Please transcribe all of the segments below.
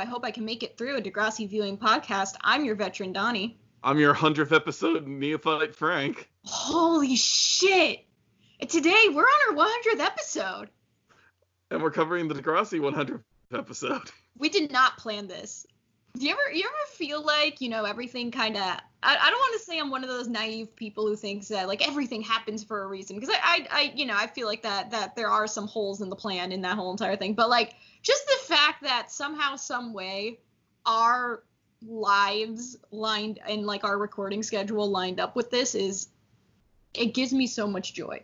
I Hope I Can Make It Through a Degrassi Viewing Podcast. I'm your veteran, Donnie. I'm your 100th episode neophyte, Frank. Holy shit! Today, we're on our 100th episode. And we're covering the Degrassi 100th episode. We did not plan this. Do you ever you ever feel like, you know, everything kind of I, I don't want to say I'm one of those naive people who thinks that like everything happens for a reason because I, I I you know, I feel like that that there are some holes in the plan in that whole entire thing. But like just the fact that somehow some way our lives lined and like our recording schedule lined up with this is it gives me so much joy.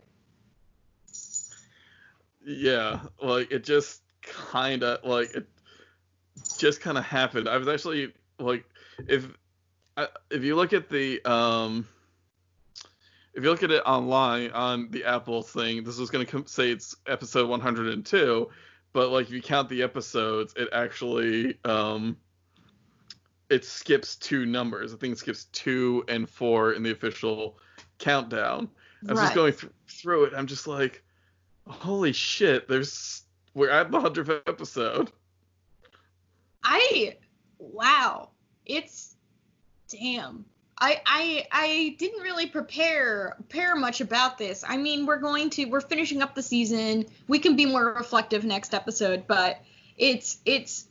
Yeah, like it just kind of like it just kind of happened. I was actually like if if you look at the um if you look at it online on the Apple thing, this is going to say it's episode 102, but like if you count the episodes, it actually um it skips two numbers. I think it skips two and four in the official countdown. I was right. just going th- through it. I'm just like, holy shit! There's we're at the hundredth episode. I wow, it's damn. I, I I didn't really prepare prepare much about this. I mean, we're going to we're finishing up the season. We can be more reflective next episode, but it's it's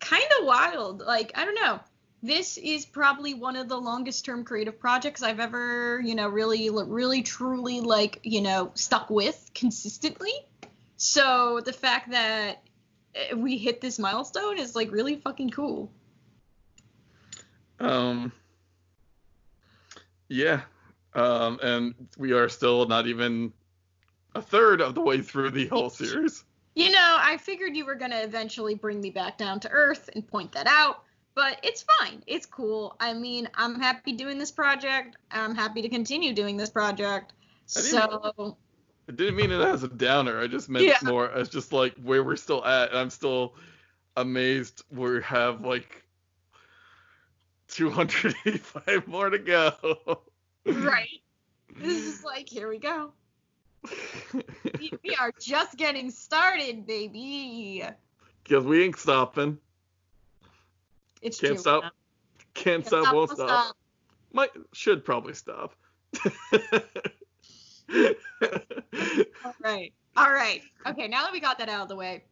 kind of wild. Like, I don't know. This is probably one of the longest term creative projects I've ever, you know, really, really, truly, like, you know, stuck with consistently. So the fact that eh, we hit this milestone is like really fucking cool. Um. Yeah. Um, and we are still not even a third of the way through the whole series. You know, I figured you were going to eventually bring me back down to earth and point that out, but it's fine. It's cool. I mean, I'm happy doing this project. I'm happy to continue doing this project. So. I didn't mean it as a downer. I just meant yeah. more as just like where we're still at. And I'm still amazed we have like 285 more to go. right. This is like, here we go we are just getting started, baby. Because we ain't stopping. It's Can't true. stop. Can't, Can't stop, stop, won't stop. stop. Might should probably stop. All right. All right. Okay, now that we got that out of the way,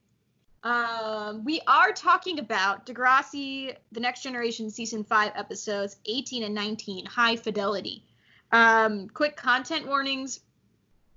um, we are talking about Degrassi, The Next Generation Season 5 episodes 18 and 19, High Fidelity. Um, quick content warnings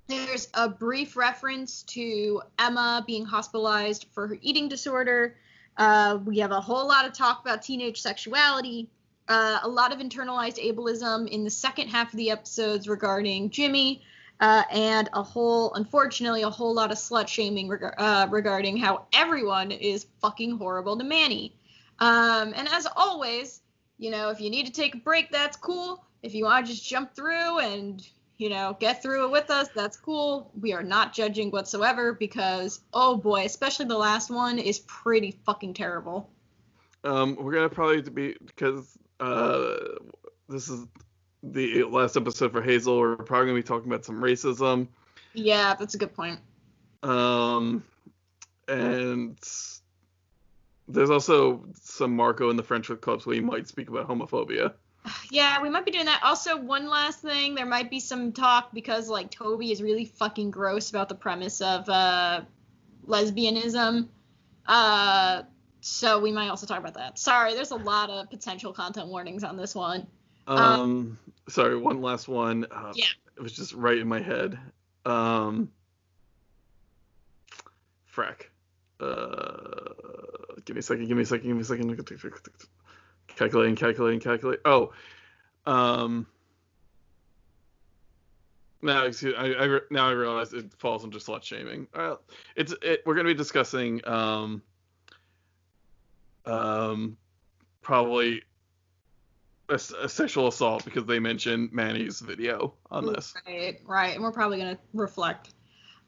there's a brief reference to Emma being hospitalized for her eating disorder. Uh, we have a whole lot of talk about teenage sexuality. Uh, a lot of internalized ableism in the second half of the episodes regarding Jimmy, uh, and a whole, unfortunately, a whole lot of slut shaming reg- uh, regarding how everyone is fucking horrible to Manny. Um, and as always, you know, if you need to take a break, that's cool. If you want to just jump through and you know, get through it with us. That's cool. We are not judging whatsoever because, oh boy, especially the last one is pretty fucking terrible. Um, we're gonna probably be because uh, this is the last episode for Hazel. We're probably gonna be talking about some racism. Yeah, that's a good point. Um, and there's also some Marco in the Friendship Clubs where he might speak about homophobia. Yeah, we might be doing that. Also, one last thing, there might be some talk because like Toby is really fucking gross about the premise of uh, lesbianism. Uh, so we might also talk about that. Sorry, there's a lot of potential content warnings on this one. Um, um sorry, one last one. Uh, yeah. It was just right in my head. Um, frack. Uh, give me a second. Give me a second. Give me a second. Calculating, calculating, calculating. Oh, um, now excuse I, I now I realize it falls into slut shaming. Uh, it's it, we're gonna be discussing um um probably a, a, sexual assault because they mentioned Manny's video on this. Right, right, and we're probably gonna reflect.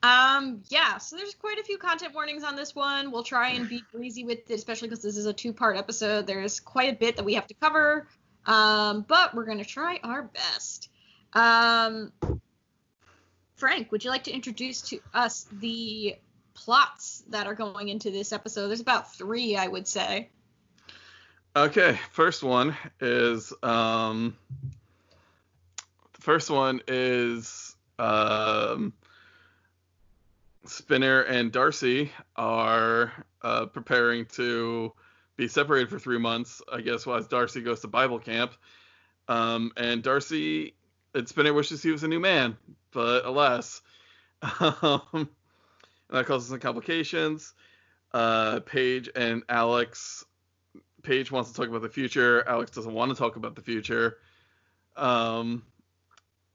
Um, yeah, so there's quite a few content warnings on this one. We'll try and be breezy with it, especially because this is a two-part episode. There's quite a bit that we have to cover, um, but we're gonna try our best. Um, Frank, would you like to introduce to us the plots that are going into this episode? There's about three, I would say. Okay, first one is um the first one is um Spinner and Darcy are uh, preparing to be separated for three months, I guess, while Darcy goes to Bible camp. Um, and Darcy and Spinner wishes he was a new man, but alas, um, that causes some complications. Uh, Paige and Alex Paige wants to talk about the future. Alex doesn't want to talk about the future. Um,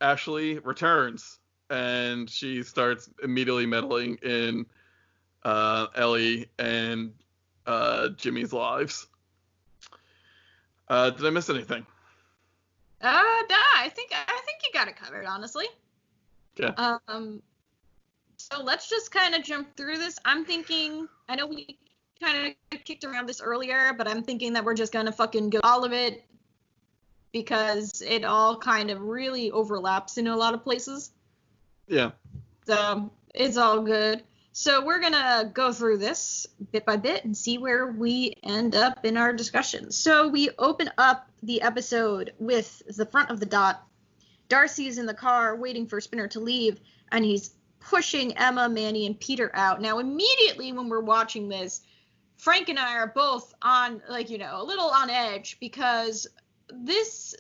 Ashley returns and she starts immediately meddling in uh, Ellie and uh, Jimmy's lives. Uh, did I miss anything? Uh, nah, I think I think you got it covered, honestly. Yeah. Um, so let's just kind of jump through this. I'm thinking, I know we kind of kicked around this earlier, but I'm thinking that we're just gonna fucking go all of it because it all kind of really overlaps in a lot of places. Yeah. So it's all good. So we're gonna go through this bit by bit and see where we end up in our discussion. So we open up the episode with the front of the dot. Darcy is in the car waiting for Spinner to leave, and he's pushing Emma, Manny, and Peter out. Now, immediately when we're watching this, Frank and I are both on, like, you know, a little on edge because this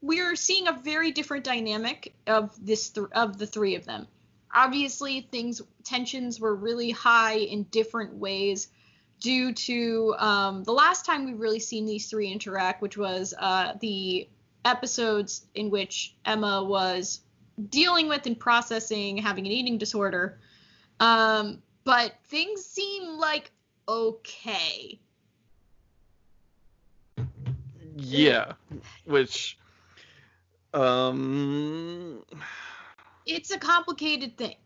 we're seeing a very different dynamic of this th- of the three of them. Obviously, things tensions were really high in different ways due to um, the last time we've really seen these three interact, which was uh, the episodes in which Emma was dealing with and processing having an eating disorder. Um, but things seem like okay. Yeah. Which um It's a complicated thing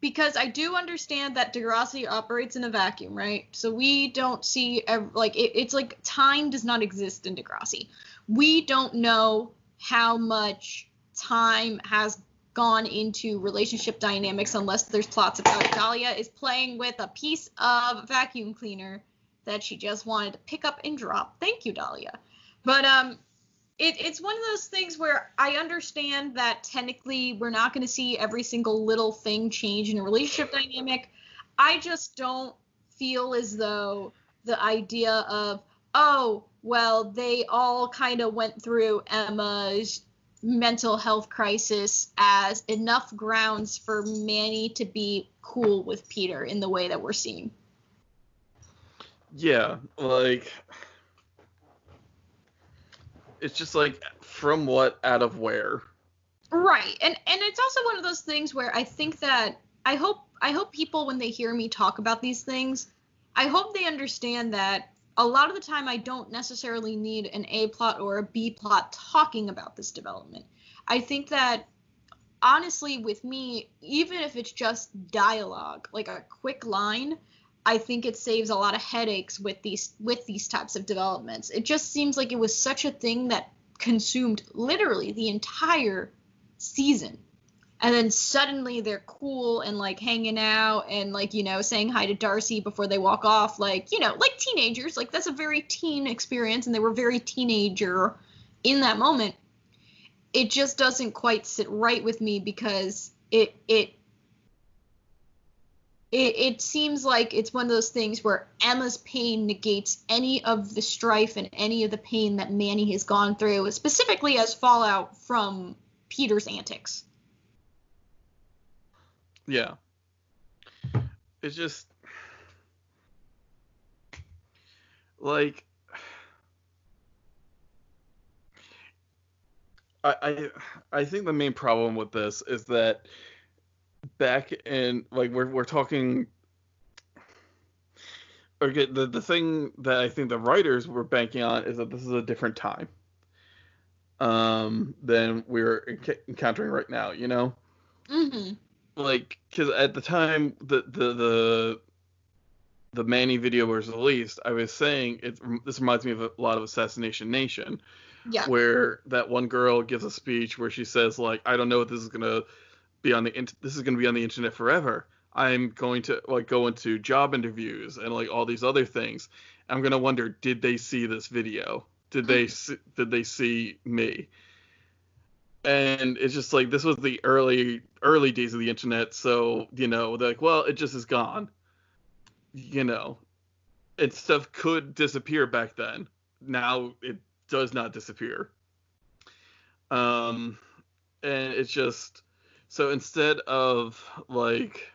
because I do understand that Degrassi operates in a vacuum, right? So we don't see like it, it's like time does not exist in Degrassi. We don't know how much time has gone into relationship dynamics unless there's plots about. Dahlia is playing with a piece of vacuum cleaner that she just wanted to pick up and drop. Thank you, Dahlia. But um, it, it's one of those things where I understand that technically we're not going to see every single little thing change in a relationship dynamic. I just don't feel as though the idea of oh well they all kind of went through Emma's mental health crisis as enough grounds for Manny to be cool with Peter in the way that we're seeing. yeah, like it's just like from what out of where. Right. And and it's also one of those things where I think that I hope I hope people when they hear me talk about these things, I hope they understand that a lot of the time I don't necessarily need an A plot or a B plot talking about this development. I think that honestly with me, even if it's just dialogue, like a quick line, I think it saves a lot of headaches with these with these types of developments. It just seems like it was such a thing that consumed literally the entire season. And then suddenly they're cool and like hanging out and like, you know, saying hi to Darcy before they walk off, like, you know, like teenagers. Like that's a very teen experience and they were very teenager in that moment. It just doesn't quite sit right with me because it it it, it seems like it's one of those things where Emma's pain negates any of the strife and any of the pain that Manny has gone through, specifically as fallout from Peter's antics. Yeah. It's just like I, I I think the main problem with this is that back in like we're we're talking okay the the thing that I think the writers were banking on is that this is a different time um than we're enc- encountering right now, you know? Mm-hmm. Like because at the time the the the the Manny video was released, I was saying it. This reminds me of a lot of Assassination Nation, Yeah. where that one girl gives a speech where she says like, "I don't know if this is gonna be on the int- this is gonna be on the internet forever. I'm going to like go into job interviews and like all these other things. I'm gonna wonder, did they see this video? did they mm-hmm. see, did they see me? And it's just like this was the early early days of the internet, so you know, they're like, well, it just is gone. You know, and stuff could disappear back then. Now it does not disappear. Um, and it's just so instead of like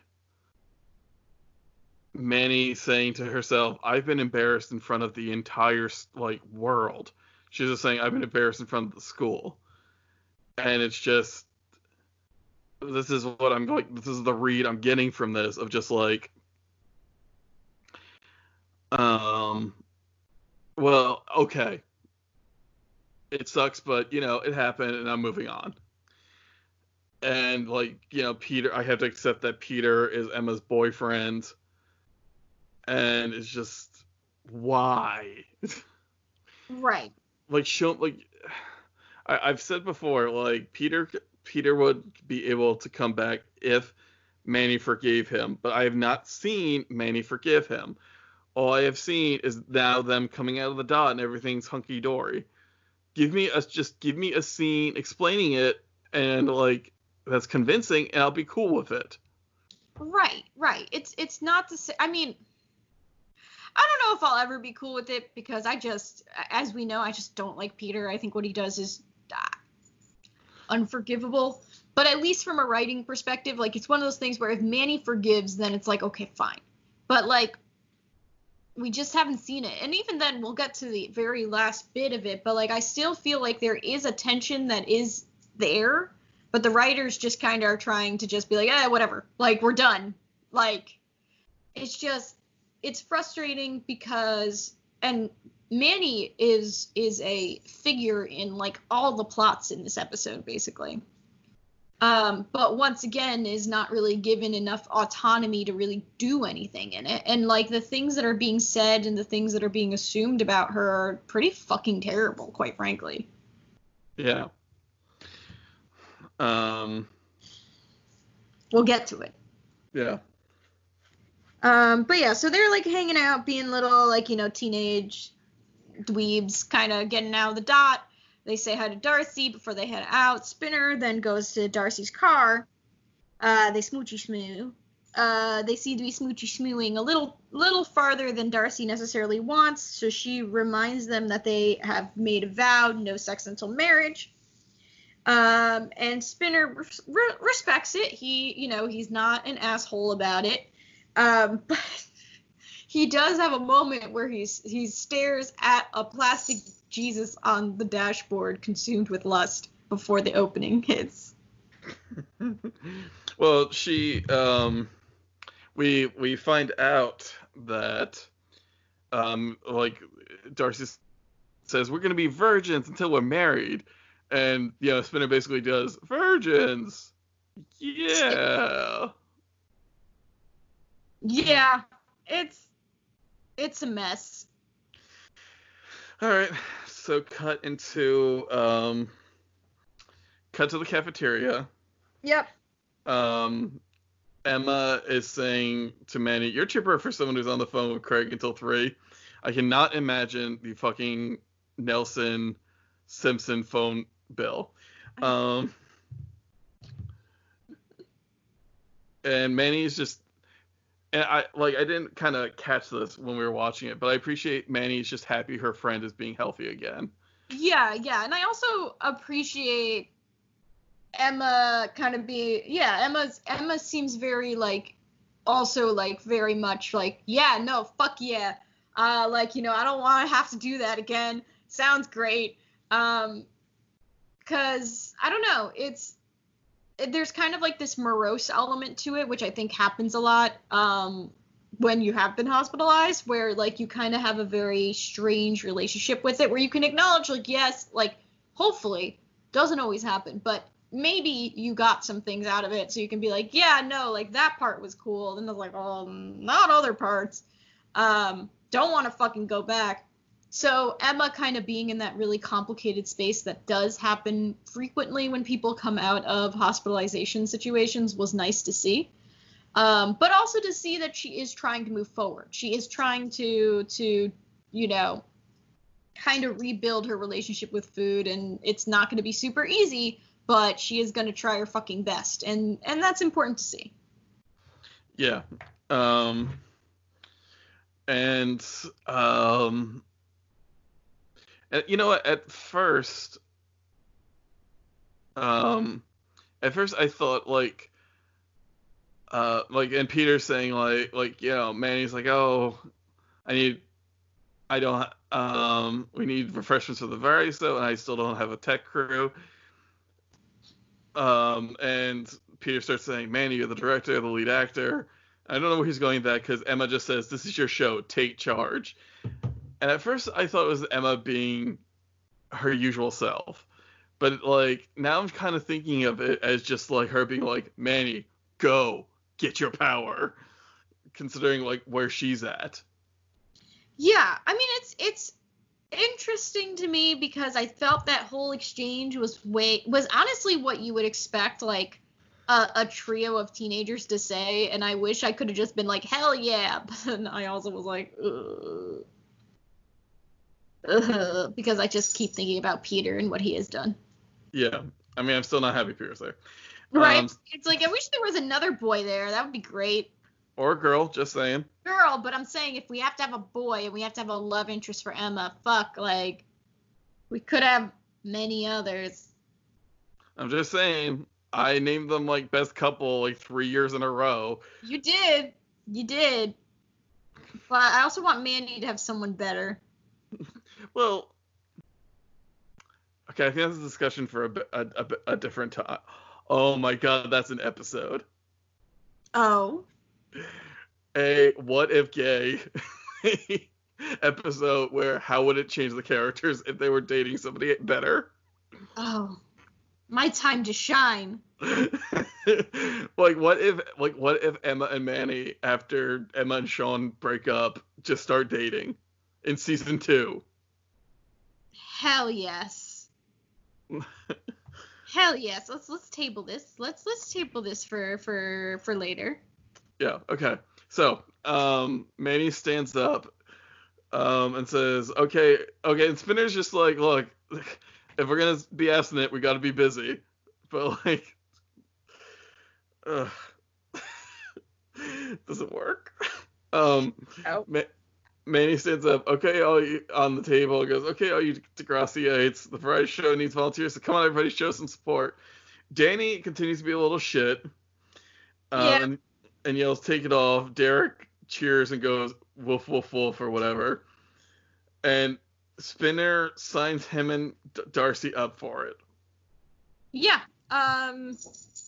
Manny saying to herself, "I've been embarrassed in front of the entire like world," she's just saying, "I've been embarrassed in front of the school," and it's just this is what I'm like. This is the read I'm getting from this of just like, um, well, okay, it sucks, but you know, it happened, and I'm moving on. And like, you know, Peter, I have to accept that Peter is Emma's boyfriend, and it's just why? Right. like, show like I, I've said before, like Peter, Peter would be able to come back if Manny forgave him, but I have not seen Manny forgive him. All I have seen is now them coming out of the dot and everything's hunky dory give me a just give me a scene explaining it and like that's convincing and I'll be cool with it. Right, right. It's it's not the same. I mean, I don't know if I'll ever be cool with it because I just, as we know, I just don't like Peter. I think what he does is unforgivable. But at least from a writing perspective, like it's one of those things where if Manny forgives, then it's like okay, fine. But like we just haven't seen it. And even then, we'll get to the very last bit of it. But like, I still feel like there is a tension that is there, but the writers just kind of are trying to just be like, eh, whatever. Like, we're done. Like, it's just, it's frustrating because, and Manny is is a figure in like all the plots in this episode, basically. Um, but once again is not really given enough autonomy to really do anything in it. And like the things that are being said and the things that are being assumed about her are pretty fucking terrible quite frankly. Yeah. Um. We'll get to it. Yeah. Um but yeah so they're like hanging out being little like you know teenage dweebs kind of getting out of the dot they say hi to Darcy before they head out. Spinner then goes to Darcy's car. Uh, they smoochy smoo. Uh, they seem to be smoochy smooing a little little farther than Darcy necessarily wants, so she reminds them that they have made a vow, no sex until marriage. Um, and Spinner re- respects it. He, you know, he's not an asshole about it. Um, but he does have a moment where he's he stares at a plastic Jesus on the dashboard, consumed with lust, before the opening hits. well, she, um, we we find out that, um, like Darcy says, we're gonna be virgins until we're married, and you know, Spinner basically does virgins. Yeah. Yeah, it's it's a mess. All right. So cut into um cut to the cafeteria. Yep. Um Emma is saying to Manny, "You're chipper for someone who's on the phone with Craig until 3." I cannot imagine the fucking Nelson Simpson phone bill. Um and Manny's just and I like I didn't kind of catch this when we were watching it, but I appreciate Manny's just happy her friend is being healthy again. Yeah, yeah, and I also appreciate Emma kind of be yeah, Emma's Emma seems very like also like very much like yeah, no, fuck yeah. Uh like, you know, I don't want to have to do that again. Sounds great. Um cuz I don't know, it's there's kind of like this morose element to it, which I think happens a lot um, when you have been hospitalized, where like you kind of have a very strange relationship with it, where you can acknowledge like yes, like hopefully doesn't always happen, but maybe you got some things out of it, so you can be like yeah, no, like that part was cool, and then like oh, not other parts. Um, don't want to fucking go back. So Emma kind of being in that really complicated space that does happen frequently when people come out of hospitalization situations was nice to see. Um, but also to see that she is trying to move forward. She is trying to to you know kind of rebuild her relationship with food and it's not going to be super easy but she is going to try her fucking best and and that's important to see Yeah. Um and um you know what? At first um at first I thought like uh like and Peter saying like like you know Manny's like oh I need I don't um we need refreshments for the Variso and I still don't have a tech crew. Um and Peter starts saying Manny you're the director the lead actor. I don't know where he's going with that because Emma just says this is your show take charge and at first I thought it was Emma being her usual self but like now I'm kind of thinking of it as just like her being like Manny go get your power considering like where she's at yeah i mean it's it's interesting to me because i felt that whole exchange was way was honestly what you would expect like a, a trio of teenagers to say and i wish i could have just been like hell yeah but then i also was like Ugh. Ugh, because i just keep thinking about peter and what he has done. Yeah. I mean I'm still not happy Peter's there right. Um, it's like i wish there was another boy there. That would be great. Or a girl just saying. Girl, but I'm saying if we have to have a boy and we have to have a love interest for Emma, fuck, like we could have many others. I'm just saying I named them like best couple like three years in a row. You did, you did, but I also want Mandy to have someone better. Well, okay, I think that's a discussion for a, a, a, a different time. Oh my god, that's an episode. Oh, A what if gay episode where how would it change the characters if they were dating somebody better? oh, my time to shine. like what if like what if Emma and Manny after Emma and Sean break up just start dating in season two? Hell yes. Hell yes. Let's let's table this. Let's let's table this for for for later. Yeah. Okay. So, um, Manny stands up, um, and says, "Okay, okay." And Spinner's just like, "Look, if we're gonna be abstinent, we got to be busy." But like, ugh, doesn't work. Um, Oh. Ma- Manny stands up. Okay, all you on the table goes. Okay, all you Degraciates, the Variety Show needs volunteers. So come on, everybody, show some support. Danny continues to be a little shit. Um, Yeah. and, and yells, "Take it off!" Derek cheers and goes, "Woof woof woof" or whatever. And Spinner signs him and D- Darcy up for it. Yeah. Um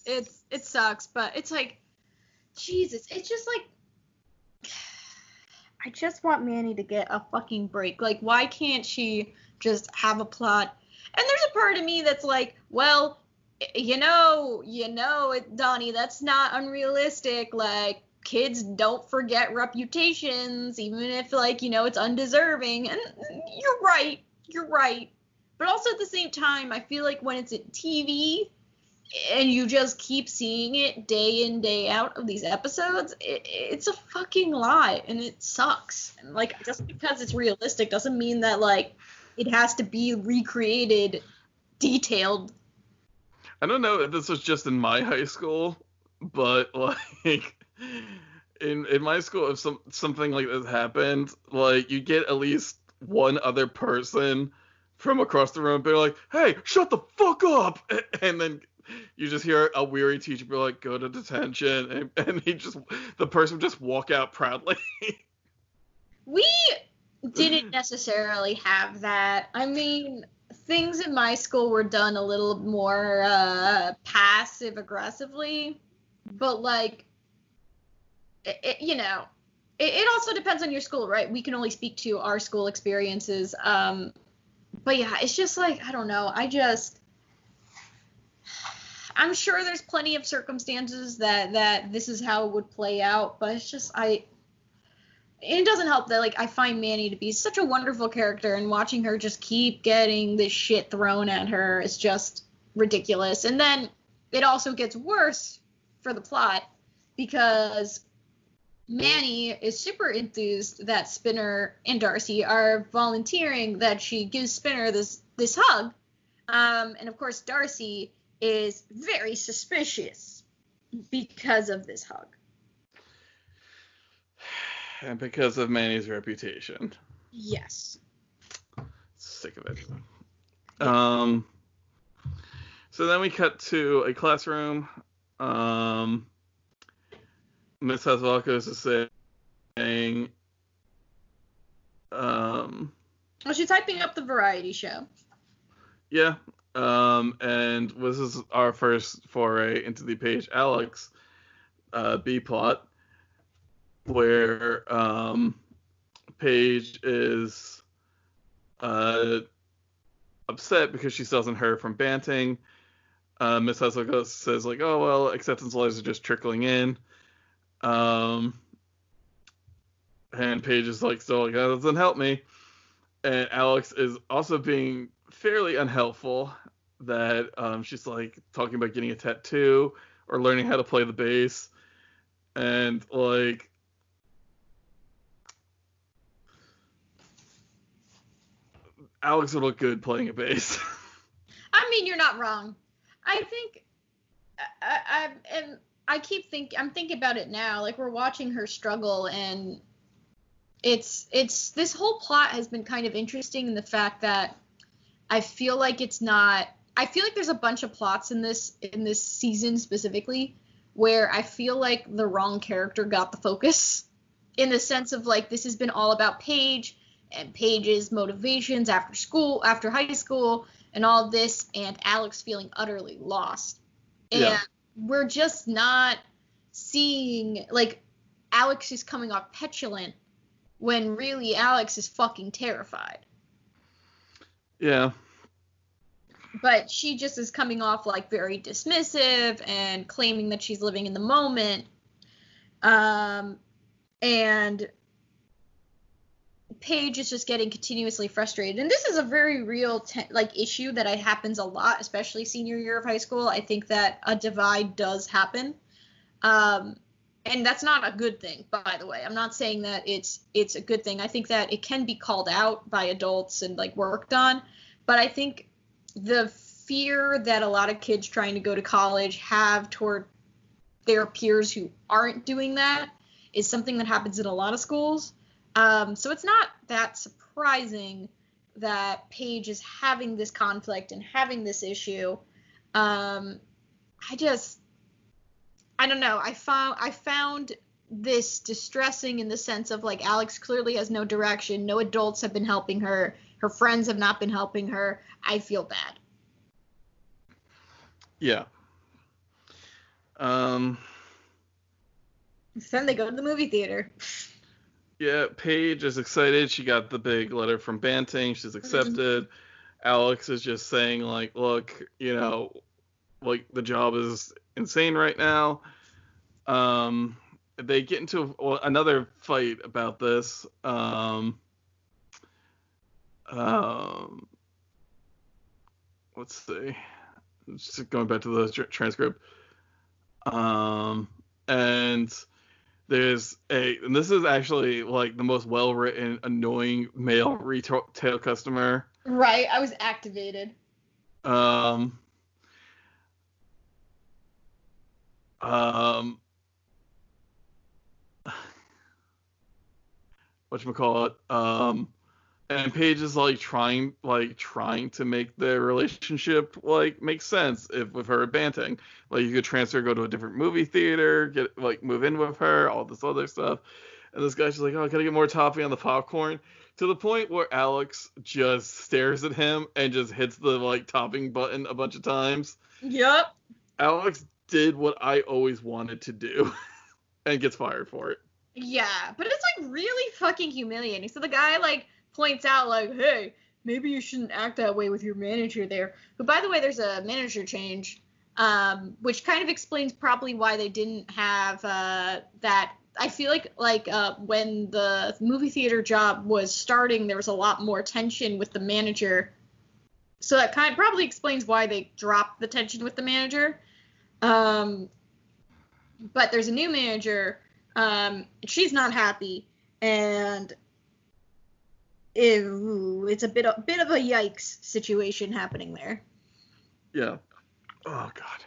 it's it sucks, but it's like Jesus, it's just like I just want Manny to get a fucking break. Like why can't she just have a plot? And there's a part of me that's like, well, you know, you know Donnie, that's not unrealistic. Like kids don't forget reputations even if like, you know, it's undeserving. And you're right. You're right. But also at the same time, I feel like when it's at TV and you just keep seeing it day in day out of these episodes, it, it's a fucking lie and it sucks. And like just because it's realistic doesn't mean that like it has to be recreated, detailed. I don't know if this was just in my high school, but like in in my school, if some something like this happened, like you get at least one other person from across the room be like, "Hey, shut the fuck up!" and then you just hear a weary teacher be like, "Go to detention," and, and he just the person would just walk out proudly. We didn't necessarily have that. I mean, things in my school were done a little more uh, passive aggressively, but like, it, it- you know, it, it also depends on your school, right? We can only speak to our school experiences. Um, but yeah, it's just like I don't know. I just. I'm sure there's plenty of circumstances that that this is how it would play out, but it's just I it doesn't help that like I find Manny to be such a wonderful character and watching her just keep getting this shit thrown at her is just ridiculous. And then it also gets worse for the plot because Manny is super enthused that Spinner and Darcy are volunteering that she gives Spinner this this hug. Um, and of course, Darcy is very suspicious because of this hug. And because of Manny's reputation. Yes. Sick of it. Um. So then we cut to a classroom. Um. Miss Hatzilakos is saying. Um. Well, she's typing up the variety show. Yeah. Um. And this is our first foray into the Paige Alex uh, B plot, where um, Paige is uh, upset because she hasn't hear from Banting. Uh, Miss Hasselhoff says like, "Oh well, acceptance letters are just trickling in." Um, and Paige is like, "So like that doesn't help me." And Alex is also being fairly unhelpful. That um, she's like talking about getting a tattoo or learning how to play the bass, and like Alex would look good playing a bass. I mean, you're not wrong. I think I, I and I keep think I'm thinking about it now. Like we're watching her struggle, and it's it's this whole plot has been kind of interesting in the fact that I feel like it's not. I feel like there's a bunch of plots in this in this season specifically where I feel like the wrong character got the focus in the sense of like this has been all about Paige and Paige's motivations after school, after high school, and all this, and Alex feeling utterly lost. And Yeah. we're just not seeing like Alex is coming off petulant when really Alex is fucking terrified. yeah. But she just is coming off like very dismissive and claiming that she's living in the moment. Um, and Paige is just getting continuously frustrated. And this is a very real te- like issue that I happens a lot, especially senior year of high school. I think that a divide does happen. Um, and that's not a good thing, by the way. I'm not saying that it's it's a good thing. I think that it can be called out by adults and like worked on, but I think the fear that a lot of kids trying to go to college have toward their peers who aren't doing that is something that happens in a lot of schools. Um, so it's not that surprising that Paige is having this conflict and having this issue. Um, I just, I don't know. I found I found this distressing in the sense of like Alex clearly has no direction. No adults have been helping her. Her friends have not been helping her. I feel bad. Yeah. Um. Then they go to the movie theater. Yeah, Paige is excited. She got the big letter from Banting. She's accepted. Alex is just saying like, look, you know, like the job is insane right now. Um, they get into well, another fight about this. Um, um, let's see. Just going back to the tr- transcript. Um, and there's a and this is actually like the most well written annoying male retail customer Right, I was activated. um um whatchamacallit um and Paige is like trying like trying to make their relationship like make sense if with her banting. Like you could transfer, go to a different movie theater, get like move in with her, all this other stuff. And this guy's just like, oh, can I get more topping on the popcorn? To the point where Alex just stares at him and just hits the like topping button a bunch of times. Yep. Alex did what I always wanted to do and gets fired for it. Yeah, but it's like really fucking humiliating. So the guy like points out like, "Hey, maybe you shouldn't act that way with your manager there." Who, by the way, there's a manager change, um, which kind of explains probably why they didn't have uh, that. I feel like like uh, when the movie theater job was starting, there was a lot more tension with the manager. So that kind of probably explains why they dropped the tension with the manager. Um, but there's a new manager Um, she's not happy, and ew, it's a bit a bit of a yikes situation happening there. Yeah. Oh god.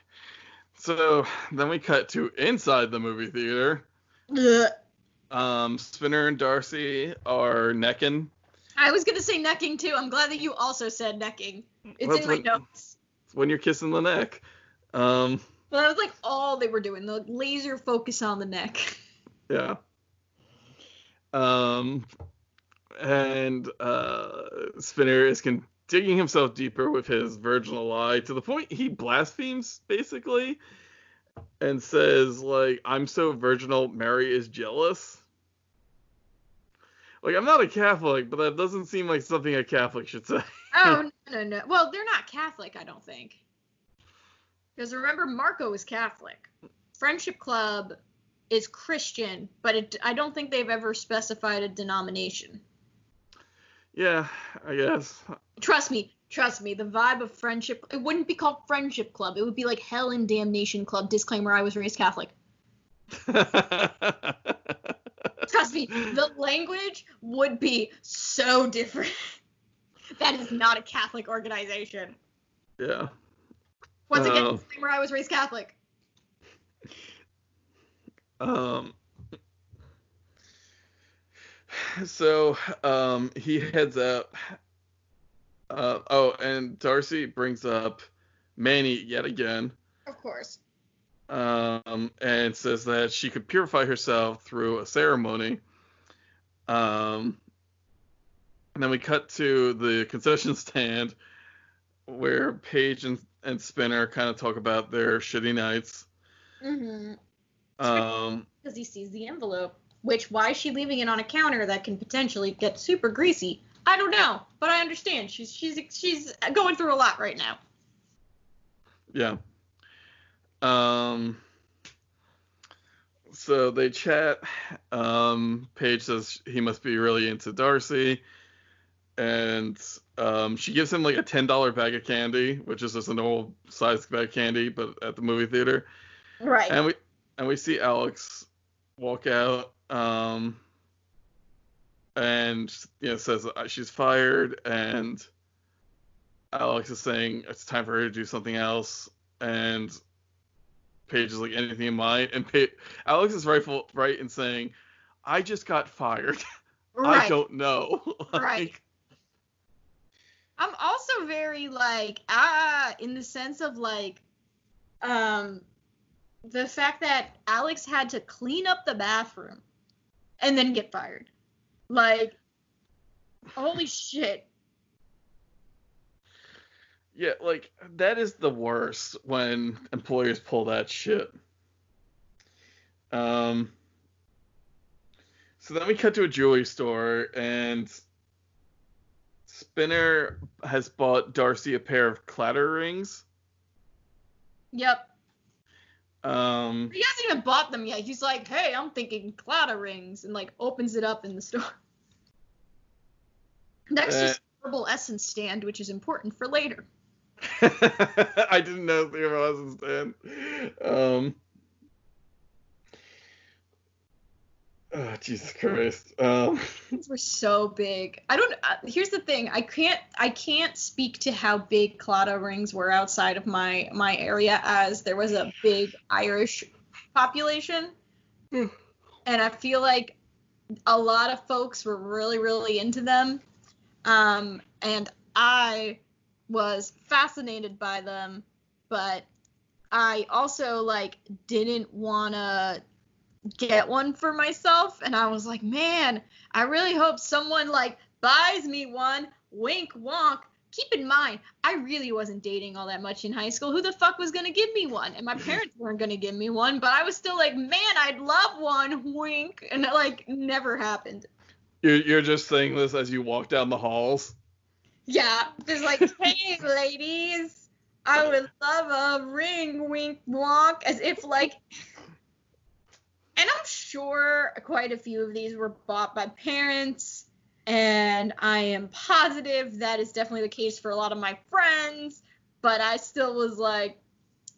So then we cut to inside the movie theater. Ugh. Um, Spinner and Darcy are necking. I was gonna say necking too. I'm glad that you also said necking. It's Well, in my when- notes. when you're kissing the neck. Um, But that was like all they were doing. The laser focus on the neck. yeah. Um, and uh, Spinner is con- digging himself deeper with his virginal lie to the point he blasphemes basically and says like I'm so virginal Mary is jealous. Like I'm not a Catholic, but that doesn't seem like something a Catholic should say. Oh no no no. Well, they're not Catholic, I don't think. Because remember, Marco is Catholic. Friendship Club is Christian, but it, I don't think they've ever specified a denomination. Yeah, I guess. Trust me, trust me. The vibe of Friendship, it wouldn't be called Friendship Club. It would be like Hell and Damnation Club. Disclaimer: I was raised Catholic. Trust me, the language would be so different. that is not a Catholic organization. yeah. Once again, Oh. disclaimer: I was raised Catholic. Um. So um he heads up. Uh, oh, and Darcy brings up Manny yet again. Of course. Um, and says that she could purify herself through a ceremony. Um, and then we cut to the concession stand where Paige and, and Spinner kind of talk about their shitty nights. Mm-hmm. Um, Because he sees the envelope. Which, why is she leaving it on a counter that can potentially get super greasy? I don't know, but I understand. She's she's she's going through a lot right now. Yeah. Um. So they chat. Um, Paige says he must be really into Darcy, and um, she gives him like a ten dollar bag of candy, which is just a normal sized bag of candy, but at the movie theater. Right. And we and we see Alex walk out. Um. And you know says she's fired, and Alex is saying it's time for her to do something else, and Paige is like anything in mind, and pa- Alex is rightful right in saying, "I just got fired. right. I don't know." Right. I'm also very like ah in the sense of like um the fact that Alex had to clean up the bathroom and then get fired. Like holy shit. Yeah, like that is the worst when employers pull that shit. Um. So then we cut to a jewelry store, and Spinner has bought Darcy a pair of Claddagh rings. Yep. Um. He hasn't even bought them yet. He's like, "Hey, I'm thinking Claddagh rings," and like opens it up in the store. Next Uh, is herbal essence stand, which is important for later. I didn't know Theo wasn't stand. Um. Oh, Jesus Christ. Um. These were so big. I don't. Uh, here's the thing. I can't. I can't speak to how big Claddagh rings were outside of my my area, as there was a big Irish population, Hmm. and I feel like a lot of folks were really really into them, um, and I was fascinated by them, but I also like didn't wanna get one for myself and I was like, man, I really hope someone like buys me one. Wink wonk. Keep in mind, I really wasn't dating all that much in high school. Who the fuck was gonna give me one? And my parents weren't gonna give me one, but I was still like, man, I'd love one. Wink. And it like never happened. You're, you're just saying this as you walk down the halls. Yeah, just like, hey, ladies, I would love a ring, wink, wonk, as if like. And I'm sure quite a few of these were bought by parents, and I am positive that is definitely the case for a lot of my friends. But I still was like,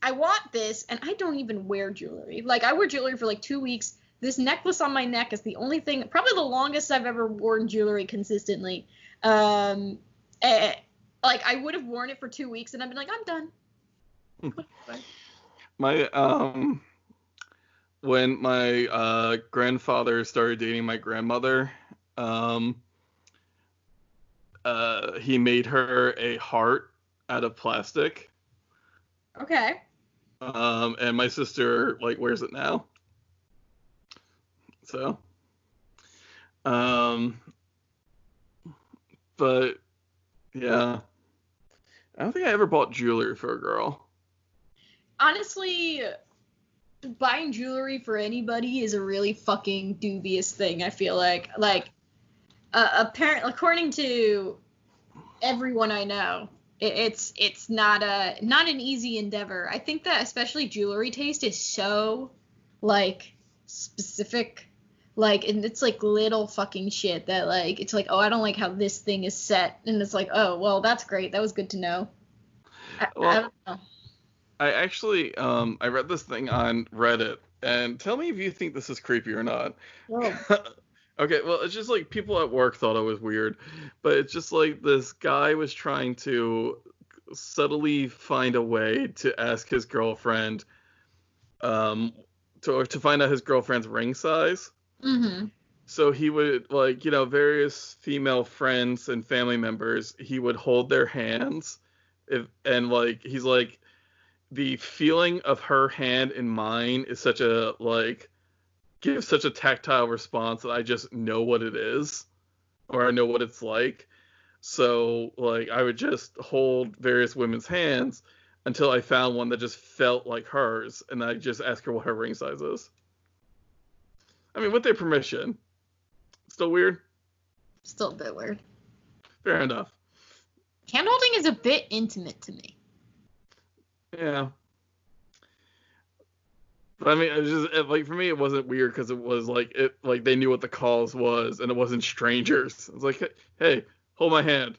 I want this, and I don't even wear jewelry. Like I wear jewelry for like two weeks, this necklace on my neck is the only thing, probably the longest I've ever worn jewelry consistently. Um, eh, like I would have worn it for two weeks and I've been like, I'm done. My um when my uh grandfather started dating my grandmother, um uh he made her a heart out of plastic. Okay. Um and my sister like wears it now. So um but yeah. I don't think I ever bought jewelry for a girl. Honestly, buying jewelry for anybody is a really fucking dubious thing. I feel like, like, uh, apparently, according to everyone I know, it, it's it's not a not an easy endeavor. I think that especially jewelry taste is so like specific. Like and it's like little fucking shit that like it's like oh i don't like how this thing is set. And it's like oh well that's great. That was good to know. I, Well, I don't know I actually um I read this thing on Reddit and tell me if you think this is creepy or not. Whoa. okay, well it's just like people at work thought it was weird, but it's just like this guy was trying to subtly find a way to ask his girlfriend um to to find out his girlfriend's ring size. mm-hmm So he would like, you know, various female friends and family members, he would hold their hands if and like he's like the feeling of her hand in mine is such a like gives such a tactile response that I just know what it is or I know what it's like. So like I would just hold various women's hands until I found one that just felt like hers and I just ask her what her ring size is. I mean, with their permission. Still weird? still a bit weird Fair enough. hand holding is a bit intimate to me Yeah. But I mean, it was just it, like for me, it wasn't weird because it was like it like they knew what the cause was and it wasn't strangers. It was like, hey, hold my hand.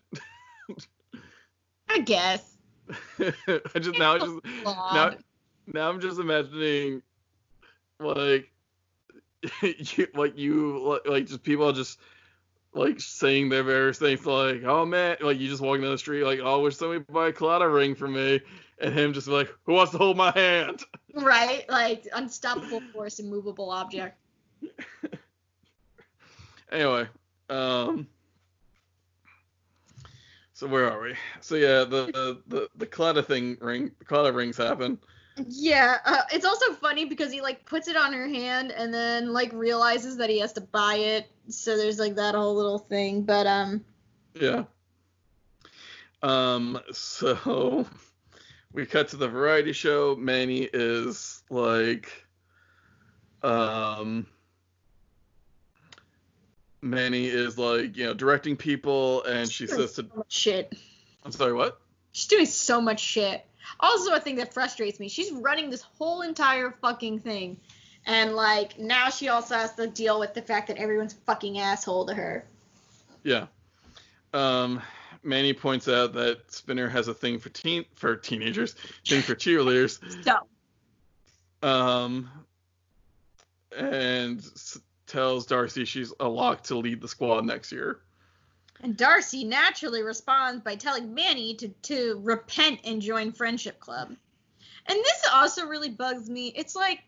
i guess I just now I just now now I'm just imagining like you like you like, like just people just like saying their various things like oh man like you just walking down the street like oh wish somebody buy a Claddagh ring for me and him just like who wants to hold my hand right like unstoppable force immovable object anyway um so where are we so yeah the the the, the thing ring the Claddagh rings happen Yeah, uh, it's also funny because he like puts it on her hand and then like realizes that he has to buy it. So there's like that whole little thing. But um, Yeah. Um. So we cut to the variety show. Manny is like, um, Manny is like, you know, directing people, and she says to, so shit. I'm sorry, what? She's doing so much shit. Also, a thing that frustrates me. She's running this whole entire fucking thing, and like now she also has to deal with the fact that everyone's fucking asshole to her. Yeah. Um. Manny points out that Spinner has a thing for teen for teenagers, thing for cheerleaders. So Um. And s- tells Darcy she's a lock to lead the squad next year. And Darcy naturally responds by telling Manny to, to repent and join Friendship Club. And this also really bugs me. It's like,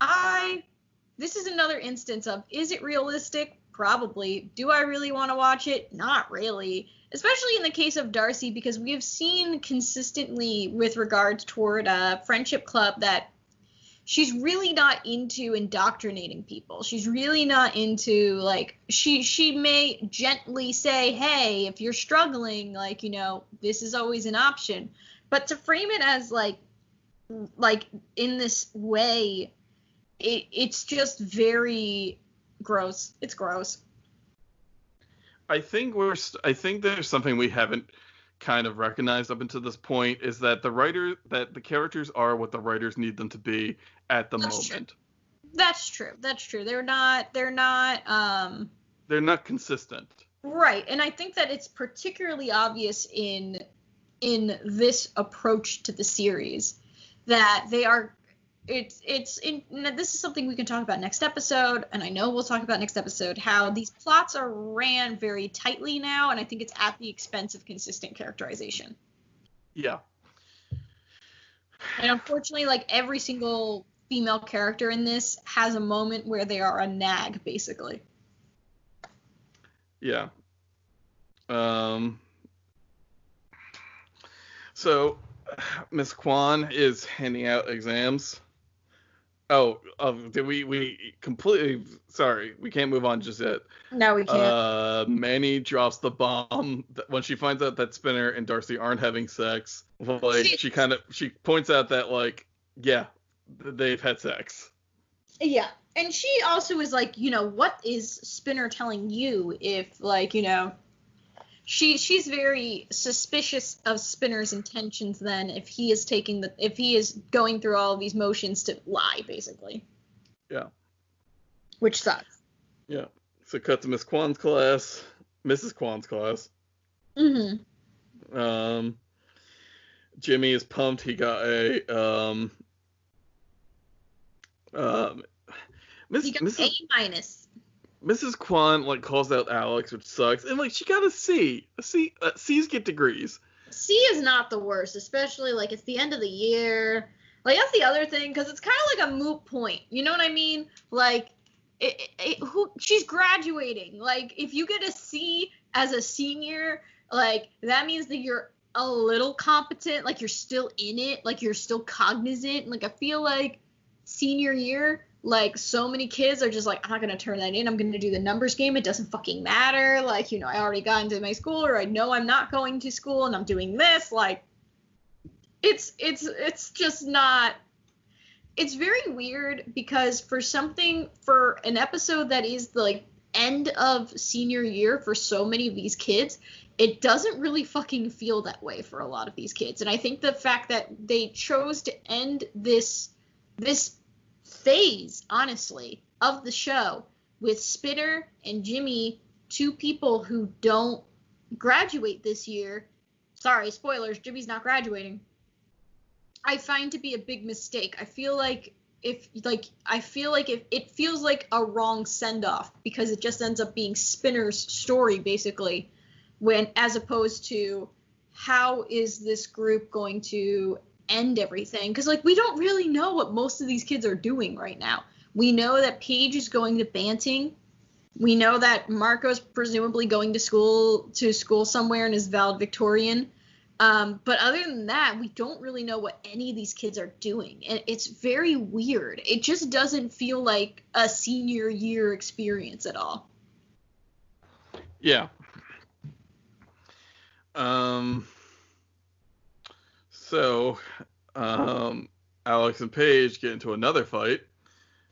I. This is another instance of is it realistic? Probably. Do I really want to watch it? Not really. Especially in the case of Darcy, because we have seen consistently with regards toward uh, Friendship Club that she's really not into indoctrinating people. She's really not into like she she may gently say, "Hey, if you're struggling, like, you know, this is always an option." But to frame it as like like in this way, it it's just very gross. It's gross. I think we're st- I think there's something we haven't kind of recognized up until this point is that the writer that the characters are what the writers need them to be at the That's true. moment. That's true. That's true. They're not they're not um They're not consistent. Right, and I think that it's particularly obvious in in this approach to the series that they are it's it's in, this is something we can talk about next episode, and I know we'll talk about next episode how these plots are ran very tightly now, and I think it's at the expense of consistent characterization. Yeah. And unfortunately, like every single female character in this has a moment where they are a nag, basically. Yeah. Um. So, Miss Kwan is handing out exams. Oh, uh, did we we completely sorry we can't move on just yet. No, we can't. Uh, Manny drops the bomb when she finds out that Spinner and Darcy aren't having sex. Like she kind of she points out that like yeah they've had sex. Yeah, and she also is like you know what is Spinner telling you if like you know she she's very suspicious of Spinner's intentions then if he is taking the if he is going through all these motions to lie basically. Yeah. Which sucks. Yeah. So cut to Miss Kwan's class, Mrs. Kwan's class. Mm-hmm. Um, Jimmy is pumped. He got a um. Um, Miss, he got Mrs. A minus. Mrs. Kwan like calls out Alex, which sucks, and like she got a C. A C. Uh, C's get degrees. C is not the worst, especially like it's the end of the year. Like that's the other thing, because it's kind of like a moot point. You know what I mean? Like, it, it, it, who she's graduating. Like, if you get a C as a senior, like that means that you're a little competent. Like you're still in it. Like you're still cognizant. Like I feel like senior year like so many kids are just like i'm not going to turn that in. I'm going to do the numbers game. It doesn't fucking matter. Like you know i already got into my school or i know i'm not going to school and i'm doing this. Like it's it's it's just not it's very weird because for something for an episode that is the like end of senior year for so many of these kids it doesn't really fucking feel that way for a lot of these kids. And i think the fact that they chose to end this this phase, honestly, of the show with Spinner and Jimmy, two people who don't graduate this year. Sorry, spoilers, Jimmy's not graduating. I find to be a big mistake. I feel like if like I feel like if it feels like a wrong send off because it just ends up being Spinner's story basically when as opposed to how is this group going to end everything because like we don't really know what most of these kids are doing right now. We know that Paige is going to Banting. We know that Marco's presumably going to school to school somewhere and is valedictorian. Um, but other than that, we don't really know what any of these kids are doing, and it's very weird. It just doesn't feel like a senior year experience at all. Yeah. Um. So, um, Alex and Paige get into another fight.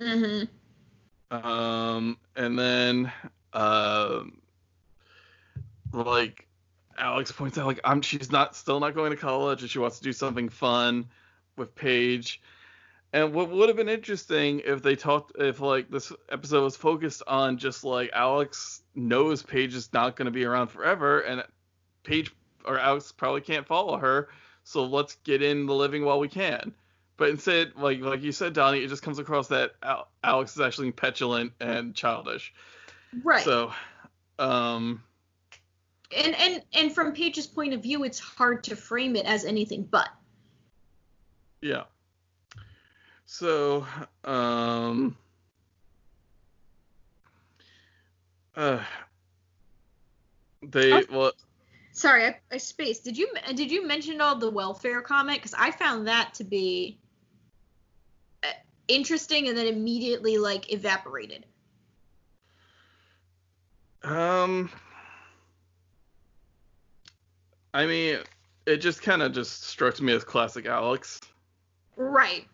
Mm-hmm. Um, and then, um, like, Alex points out, like, I'm she's not still not going to college, and she wants to do something fun with Paige. And what would have been interesting if they talked, if like this episode was focused on just like Alex knows Paige is not going to be around forever, and Paige or Alex probably can't follow her, so let's get in the living while we can. But instead, like like you said, Donnie, it just comes across that Alex is actually petulant and childish. Right. So, um. And and and from Paige's point of view, it's hard to frame it as anything but. Yeah. So, um. Uh, they well Sorry, I, I spaced. Did you did you mention all the welfare comment? Because I found that to be uh, interesting, and then immediately like evaporated. Um, I mean, it just kind of just struck me as classic Alex. Right.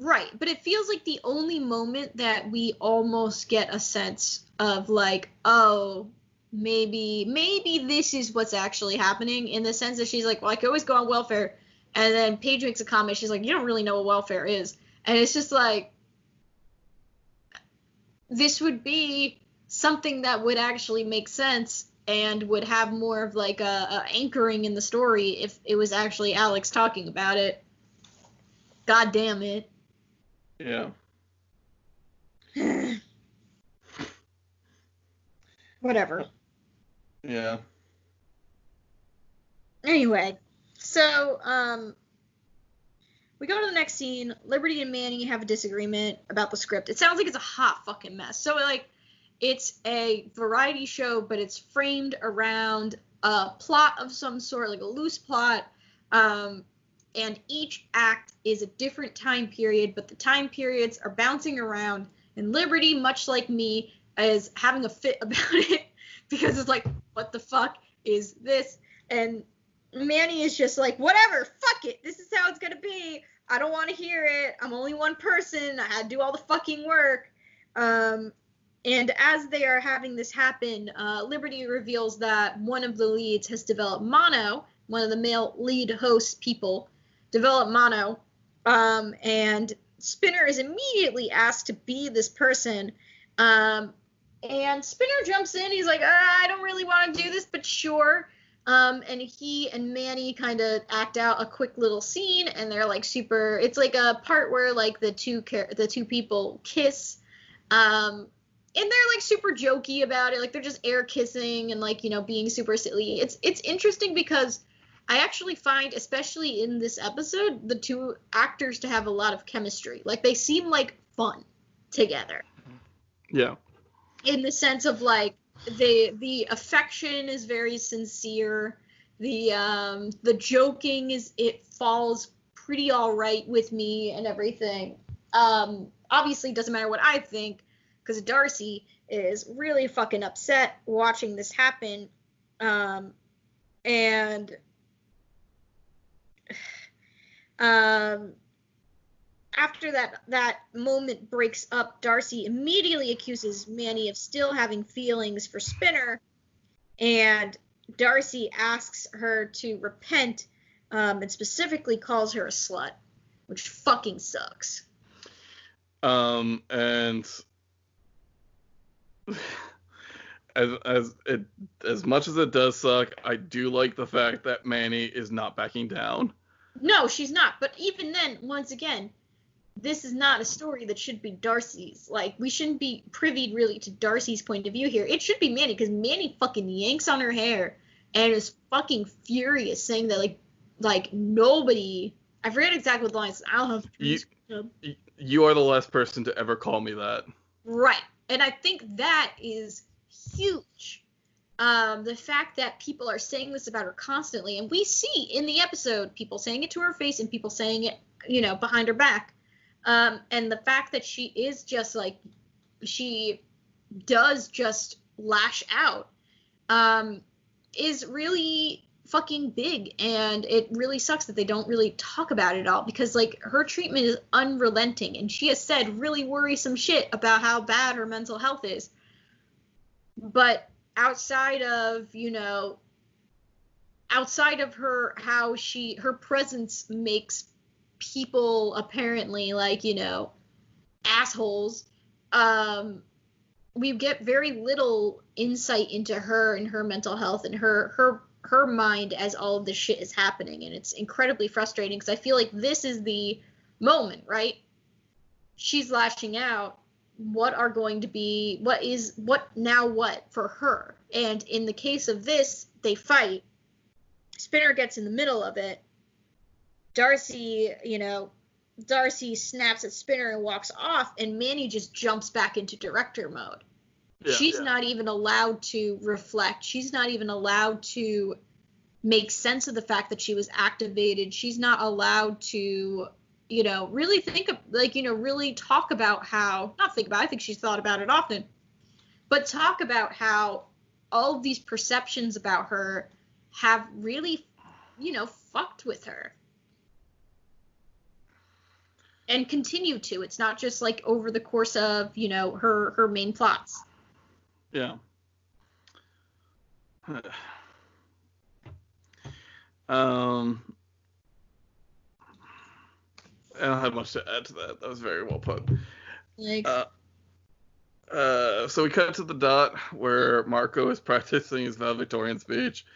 Right, but it feels like the only moment that we almost get a sense of like, oh, maybe maybe this is what's actually happening in the sense that she's like, well, I could always go on welfare, and then Paige makes a comment. She's like, you don't really know what welfare is, and it's just like this would be something that would actually make sense and would have more of like a, a anchoring in the story if it was actually Alex talking about it. God damn it. Yeah. Whatever. Yeah. Anyway, so um, we go to the next scene. Liberty and Manny have a disagreement about the script. It sounds like it's a hot fucking mess. So like, it's a variety show, but it's framed around a plot of some sort, like a loose plot. Um, and each act is a different time period, but the time periods are bouncing around. And Liberty, much like me, is having a fit about it because it's like, what the fuck is this? And Manny is just like, whatever, fuck it. This is how it's gonna be. I don't want to hear it. I'm only one person. I had to do all the fucking work. Um, and as they are having this happen, uh, Liberty reveals that one of the leads has developed mono. One of the male lead host people developed mono, um, and Spinner is immediately asked to be this person. Um, and Spinner jumps in. He's like, uh, I don't really want to do this, but sure. Um, and he and Manny kind of act out a quick little scene, and they're like super. It's like a part where like the two the two people kiss, um, and they're like super jokey about it. Like they're just air kissing and like you know being super silly. It's it's interesting because I actually find, especially in this episode, the two actors to have a lot of chemistry. Like they seem like fun together. Yeah. In the sense of like the the affection is very sincere. The um the joking is it falls pretty all right with me and everything. Um obviously it doesn't matter what I think because Darcy is really fucking upset watching this happen. Um and um after that that moment breaks up, Darcy immediately accuses Manny of still having feelings for Spinner, and Darcy asks her to repent, um, and specifically calls her a slut, which fucking sucks. Um, and as as it as much as it does suck, I do like the fact that Manny is not backing down. No, she's not. But even then, once again, this is not a story that should be Darcy's. Like, we shouldn't be privy really to Darcy's point of view here. It should be Manny, because Manny fucking yanks on her hair and is fucking furious, saying that like like nobody I forget exactly what the lines. I don't have You, you are the last person to ever call me that. Right. And I think that is huge. Um, the fact that people are saying this about her constantly, and we see in the episode people saying it to her face and people saying it, you know, behind her back. Um, and the fact that she is just like, she does just lash out, um, is really fucking big. And it really sucks that they don't really talk about it all because, like, her treatment is unrelenting. And she has said really worrisome shit about how bad her mental health is. But outside of, you know, outside of her, how she, her presence makes people apparently like you know assholes um we get very little insight into her and her mental health and her her her mind as all of this shit is happening. And it's incredibly frustrating because i feel like this is the moment right? She's lashing out. What are going to be what is what now what for her? And in the case of this they fight. Spinner gets in the middle of it Darcy, you know, Darcy snaps at Spinner and walks off, and Manny just jumps back into director mode. Yeah, She's yeah. not even allowed to reflect. She's not even allowed to make sense of the fact that she was activated. She's not allowed to, you know, really think of, like, you know, really talk about how, not think about, I think she's thought about it often, but talk about how all of these perceptions about her have really, you know, fucked with her and continue to. It's not just like over the course of you know her her main plots. Yeah. um, I don't have much to add to that. That was very well put. Like, Uh, uh, so we cut to the dot where Marco is practicing his valedictorian speech.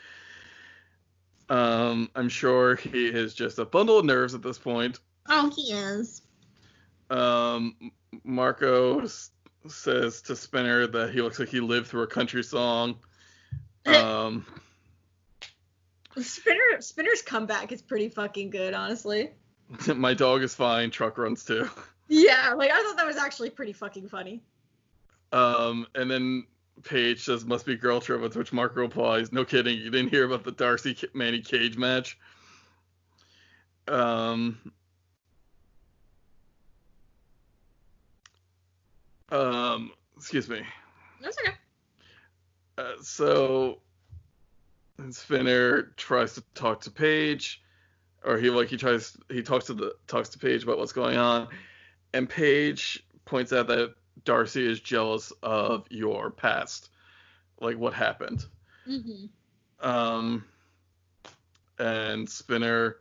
Um, I'm sure he is just a bundle of nerves at this point. oh, he is. Um, Marco says to Spinner that he looks like he lived through a country song. Um, Spinner Spinner's comeback is pretty fucking good, honestly. my dog is fine. Truck runs too. Yeah, like I thought that was actually pretty fucking funny. Um, and then Paige says must be girl trip, to which Marco replies, "No kidding, you didn't hear about the Darcy Manny Cage match." Um. Um, excuse me. That's okay. Uh, so Spinner tries to talk to Paige, or he like he tries he talks to the talks to Paige about what's going on, and Paige points out that Darcy is jealous of your past, like what happened. Mm-hmm. Um, and Spinner,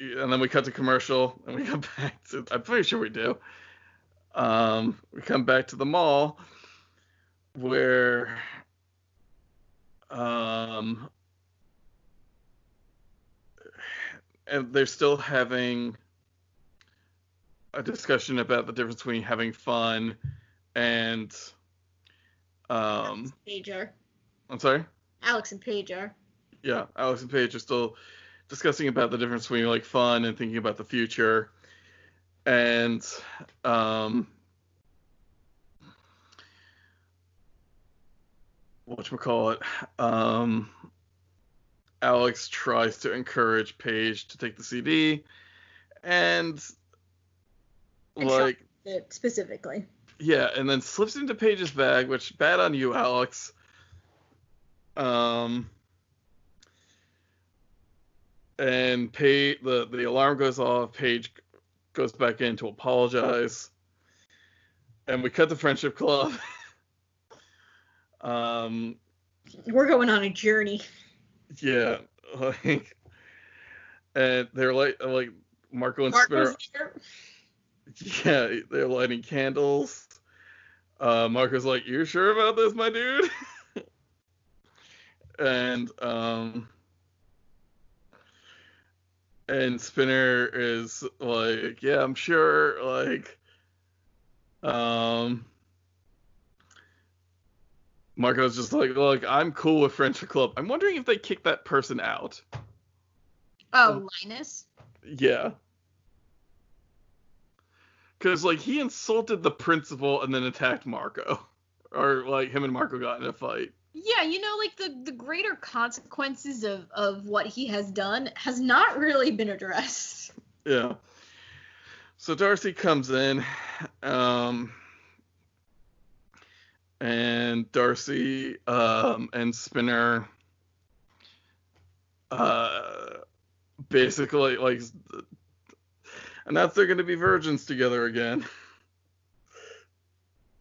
and then we cut to commercial, and we come back to. I'm pretty sure we do. Um, we come back to the mall, where, um, and they're still having a discussion about the difference between having fun and, um, Paige are. I'm sorry. Alex and Paige are. yeah, Alex and Paige are still discussing about the difference between like fun and thinking about the future. And um whatchamacallit, um Alex tries to encourage Paige to take the CD and And like It specifically. yeah, and then slips into Paige's bag, which bad on you, Alex. Um, and Paige, the the alarm goes off. Paige goes back in to apologize, and we cut the friendship club. um, We're going on a journey. yeah, like, and they're like like Marco and Spinner. Marco's here. Yeah, they're lighting candles. Uh, Marco's like, "You sure about this, my dude?" and um, and Spinner is like, "Yeah, I'm sure." Like, um, Marco's just like, "Look, I'm cool with Friendship Club. I'm wondering if they kicked that person out." Oh, Linus. Yeah. Cause like he insulted the principal and then attacked Marco, or like him and Marco got in a fight. Yeah, you know, like the the greater consequences of of what he has done has not really been addressed. Yeah. So Darcy comes in, um, and Darcy um, and Spinner, uh, basically like and that's they're going to be virgins together again.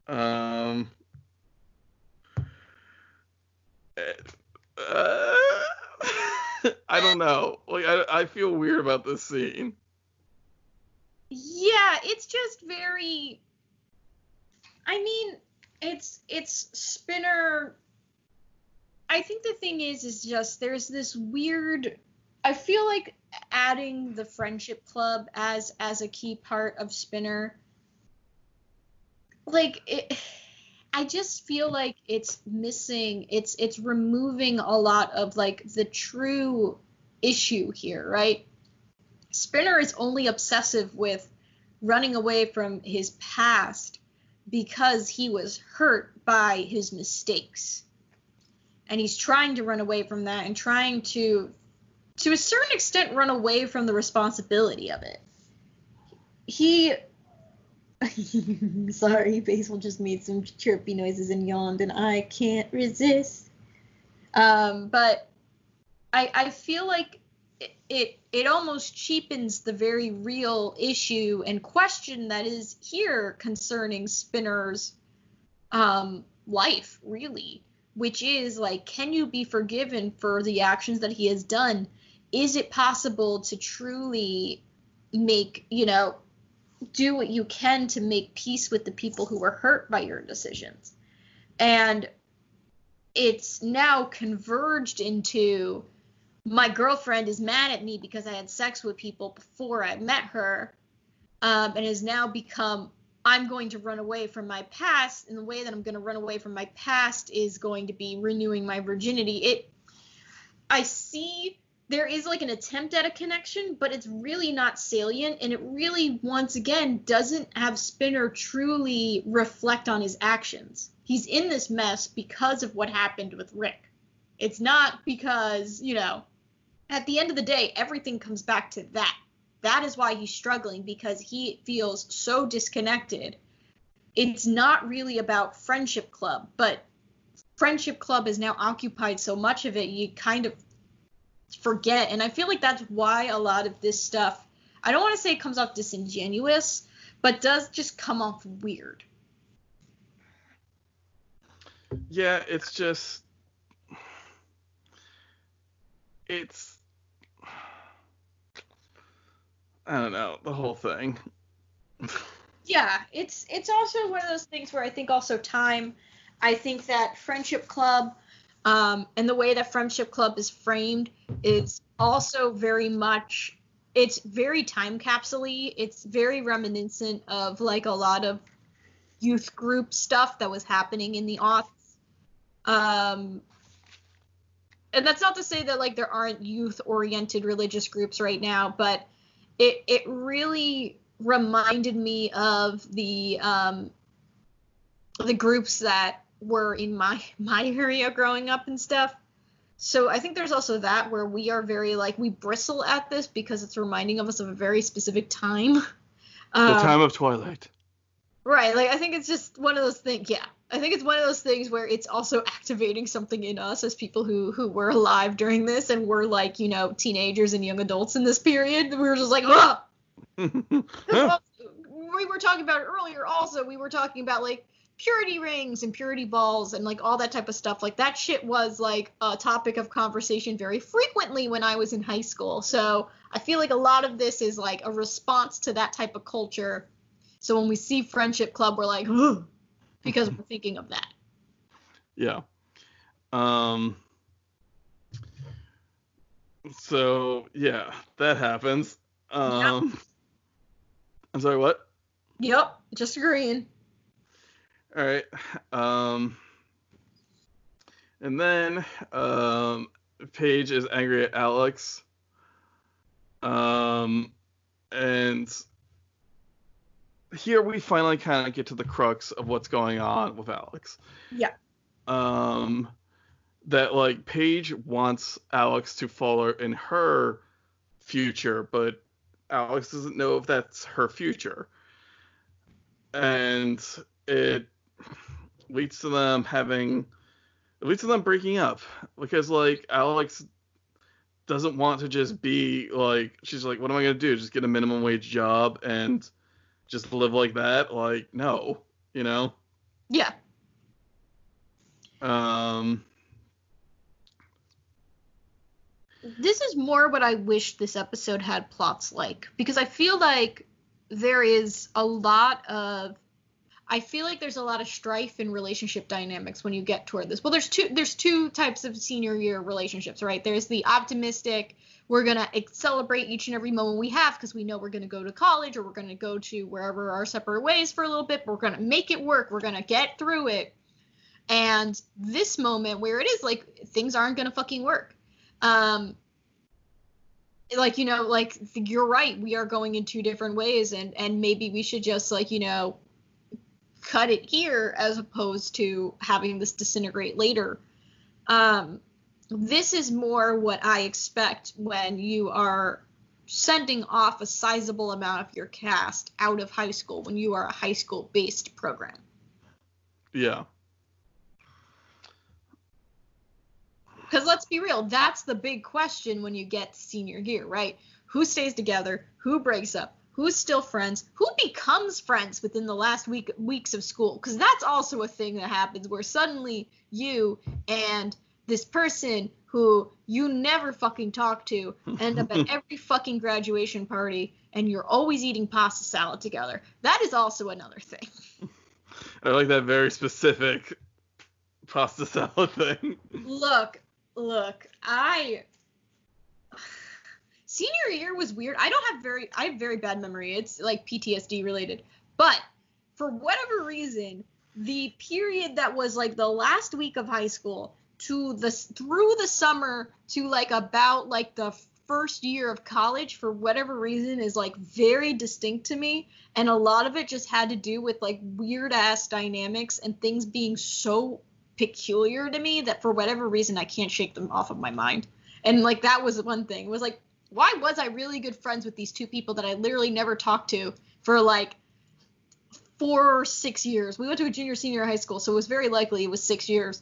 Um. Uh, I don't know. Like I, I feel weird about this scene. Yeah, it's just very. I mean, it's it's Spinner. I think the thing is, is just there's this weird. I feel like adding the friendship club as as a key part of Spinner. Like it. I just feel like it's missing. It's it's removing a lot of like the true issue here, right? Spinner is only obsessive with running away from his past because he was hurt by his mistakes. And he's trying to run away from that and trying to to a certain extent run away from the responsibility of it. He Sorry, Basil just made some chirpy noises and yawned and I can't resist. Um, but I I feel like it, it it almost cheapens the very real issue and question that is here concerning Spinner's um, life, really, which is like, can you be forgiven for the actions that he has done? Is it possible to truly make, you know, do what you can to make peace with the people who were hurt by your decisions? And it's now converged into my girlfriend is mad at me because I had sex with people before I met her. um, and has now become I'm going to run away from my past, and the way that I'm going to run away from my past is going to be renewing my virginity. It, I see there is like an attempt at a connection, but it's really not salient, and it really, once again, doesn't have Spinner truly reflect on his actions. He's in this mess because of what happened with Rick. It's not because, you know, at the end of the day, everything comes back to that. That is why he's struggling because he feels so disconnected. It's not really about Friendship Club, but Friendship Club has now occupied so much of it, you kind of forget. And I feel like that's why a lot of this stuff, I don't want to say it comes off disingenuous, but does just come off weird. Yeah, it's just it's I don't know, the whole thing. yeah, it's it's also one of those things where I think also time I think that Friendship Club um, and the way that Friendship Club is framed is also very much it's very time capsule It's very reminiscent of like a lot of youth group stuff that was happening in the aughts. Um, and that's not to say that like there aren't youth oriented religious groups right now, but it it really reminded me of the um, the groups that were in my my area growing up and stuff. So I think there's also that where we are very like we bristle at this because it's reminding of us of a very specific time. The um, time of twilight. Right. Like I think it's just one of those things. Yeah. I think it's one of those things where it's also activating something in us as people who who were alive during this and were like, you know, teenagers and young adults in this period. We were just like, oh. we were talking about earlier also, we were talking about like purity rings and purity balls and like all that type of stuff. Like that shit was like a topic of conversation very frequently when I was in high school. So I feel like a lot of this is like a response to that type of culture. So when we see Friendship Club, we're like, Ugh because we're thinking of that. Yeah. Um. So yeah, that happens. Um. Yep. I'm sorry. What? Yep. Just agreeing. All right. Um. And then um, Paige is angry at Alex. Um, and here we finally kind of get to the crux of what's going on with Alex. Yeah. Um, that like Paige wants Alex to follow in her future, but Alex doesn't know if that's her future. And it leads to them having it leads to them breaking up because like Alex doesn't want to just be like she's like what am I going to do? Just get a minimum wage job and just live like that. Like, no, you know? Yeah. Um, this is more what I wish this episode had plots like because I feel like there is a lot of I feel like there's a lot of strife in relationship dynamics when you get toward this. Well, there's two there's two types of senior year relationships, right? There's the optimistic we're going to celebrate each and every moment we have because we know we're going to go to college or we're going to go to wherever our separate ways for a little bit. But we're going to make it work. We're going to get through it. And this moment where it is like things aren't going to fucking work. Um, like you know like you're right we are going in two different ways and and maybe we should just like you know cut it here as opposed to having this disintegrate later um this is more what I expect when you are sending off a sizable amount of your cast out of high school when you are a high school based program. Yeah. Because let's be real, that's the big question when you get senior year, right? Who stays together? Who breaks up? Who's still friends? Who becomes friends within the last week weeks of school? Because that's also a thing that happens where suddenly you and this person who you never fucking talk to end up at every fucking graduation party and you're always eating pasta salad together. That is also another thing. I like that very specific pasta salad thing. Look, look, I senior year was weird. I don't have very I have very bad memory. It's like PTSD related. But for whatever reason, the period that was like the last week of high school to the through the summer to like about like the first year of college for whatever reason is like very distinct to me and a lot of it just had to do with like weird ass dynamics and things being so peculiar to me that for whatever reason I can't shake them off of my mind. And like that was one thing. It was like why was I really good friends with these two people that I literally never talked to for like four or six years? We went to a junior senior high school, so it was very likely it was six years.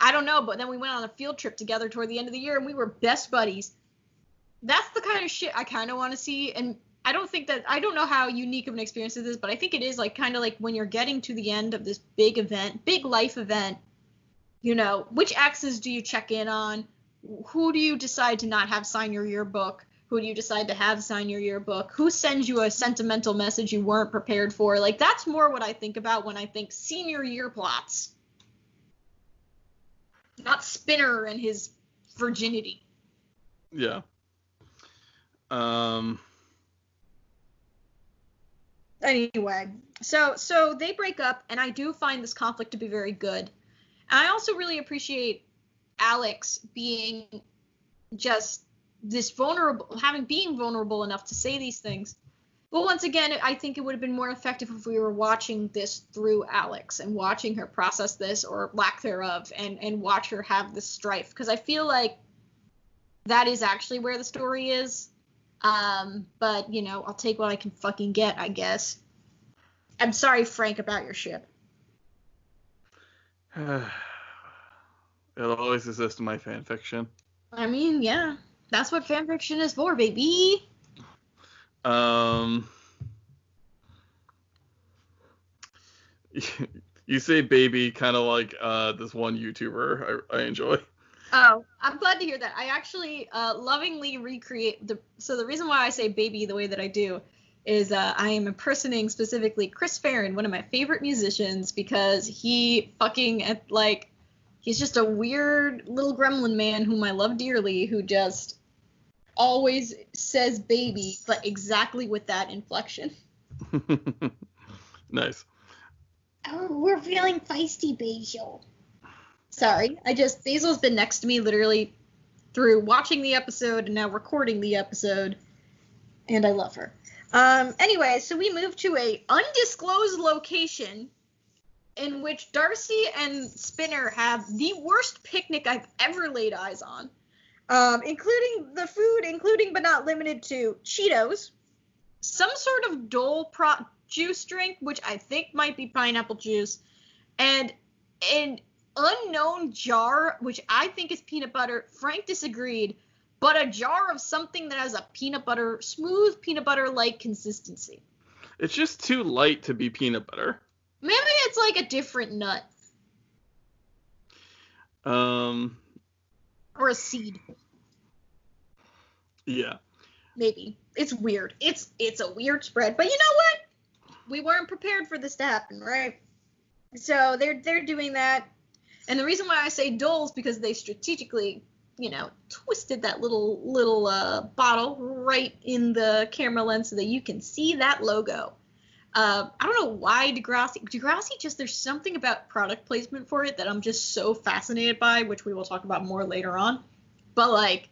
I don't know, but then we went on a field trip together toward the end of the year and we were best buddies that's the kind of shit I kind of want to see. And I don't think that I don't know how unique of an experience it is, but I think it is like kind of like when you're getting to the end of this big event, big life event. You know, which exes do you check in on? Who do you decide to not have sign your yearbook? Who do you decide to have sign your yearbook? Who sends you a sentimental message you weren't prepared for? Like that's more what I think about when I think senior year plots. Not Spinner and his virginity. Yeah. Um. Anyway, so so they break up, and I do find this conflict to be very good. And I also really appreciate Alex being just this vulnerable, having being vulnerable enough to say these things. But once again, I think it would have been more effective if we were watching this through Alex and watching her process this or lack thereof, and and watch her have this strife. Because I feel like that is actually where the story is um, but you know, I'll take what I can fucking get, I guess. I'm sorry, Frank, about your ship. It'll always exist in my fan fiction. I mean, yeah, that's what fan fiction is for, baby. Um, you say baby, kind of like uh, this one YouTuber I, I enjoy. Oh, I'm glad to hear that. I actually uh, lovingly recreate the. So the reason why I say baby the way that I do is uh, I am impersonating specifically Chris Farren, one of my favorite musicians, because he fucking like he's just a weird little gremlin man whom I love dearly, who just always says baby, but exactly with that inflection. nice. Oh, we're feeling feisty, Basil. Sorry, I just Basil's been next to me literally through watching the episode and now recording the episode, and I love her. Um, anyway, so we move to a undisclosed location in which Darcy and Spinner have the worst picnic I've ever laid eyes on, um, including the food, including but not limited to Cheetos, some sort of Dole pro- juice drink, which I think might be pineapple juice, and an unknown jar, which I think is peanut butter. Frank disagreed, but a jar of something that has a peanut butter, smooth peanut butter like consistency. It's just too light to be peanut butter. Maybe it's like a different nut. Um. Or a seed. Yeah. Maybe. It's weird. It's it's a weird spread, but you know what? We weren't prepared for this to happen, right? So they're they're doing that. And the reason why I say Dole's because they strategically, you know, twisted that little little uh, bottle right in the camera lens so that you can see that logo. Uh, I don't know why Degrassi. Degrassi just there's something about product placement for it that I'm just so fascinated by, which we will talk about more later on. But like,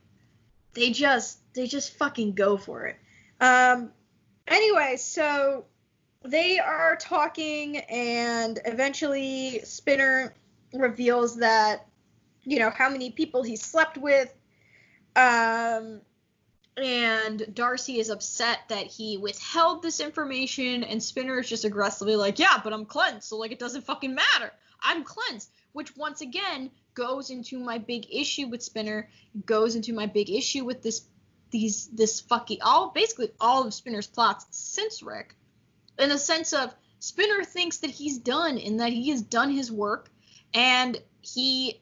they just they just fucking go for it. Um. Anyway, so they are talking, and eventually Spinner reveals that you know how many people he slept with um and Darcy is upset that he withheld this information and Spinner is just aggressively like yeah but I'm cleansed so like it doesn't fucking matter. I'm cleansed which once again goes into my big issue with Spinner goes into my big issue with this these this fucking all basically all of Spinner's plots since Rick in the sense of Spinner thinks that he's done and that he has done his work and he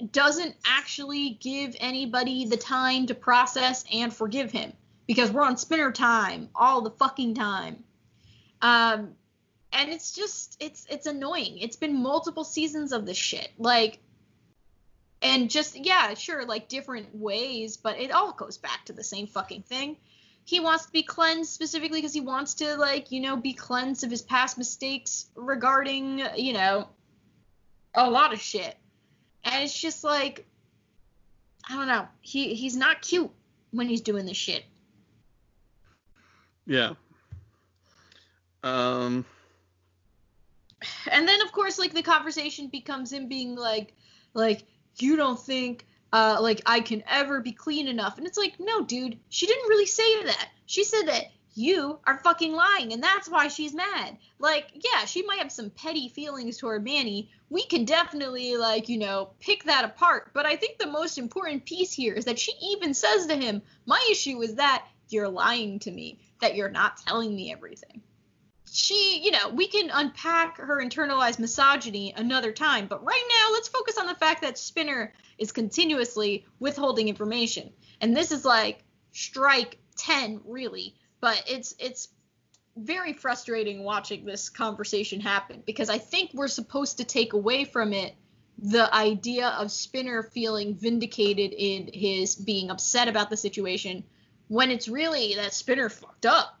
doesn't actually give anybody the time to process and forgive him because we're on spinner time all the fucking time. Um, and it's just it's it's annoying. It's been multiple seasons of this shit. Like and just yeah, sure, like different ways, but it all goes back to the same fucking thing. He wants to be cleansed specifically because he wants to like you know be cleansed of his past mistakes regarding you know a lot of shit, and it's just like I don't know. He he's not cute when he's doing this shit. Yeah. Um. And then of course like the conversation becomes him being like like you don't think uh like I can ever be clean enough and it's like no dude she didn't really say that she said that you are fucking lying and that's why she's mad. Like yeah she might have some petty feelings toward manny. We can definitely like you know pick that apart. But i think the most important piece here is that she even says to him my issue is that you're lying to me that you're not telling me everything. She, you know, we can unpack her internalized misogyny another time, but right now let's focus on the fact that Spinner is continuously withholding information. And this is like strike 10 really, but it's it's very frustrating watching this conversation happen because I think we're supposed to take away from it the idea of Spinner feeling vindicated in his being upset about the situation when it's really that Spinner fucked up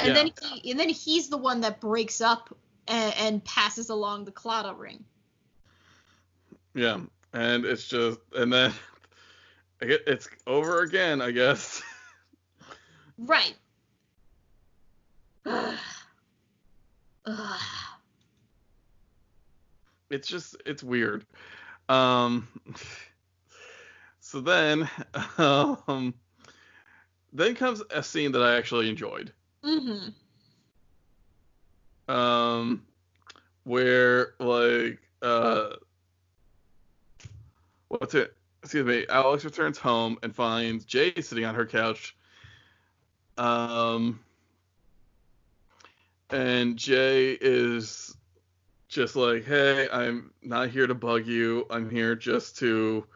and yeah. then he and then he's the one that breaks up and, and passes along the Claddagh ring. Yeah, and it's just and then it's over again, I guess. Right. it's just it's weird. Um so then um then comes a scene that I actually enjoyed. Mm-hmm. Um, where like uh, what's it? Excuse me. Alex returns home and finds Jay sitting on her couch. Um, and Jay is just like, "Hey, I'm not here to bug you. I'm here just to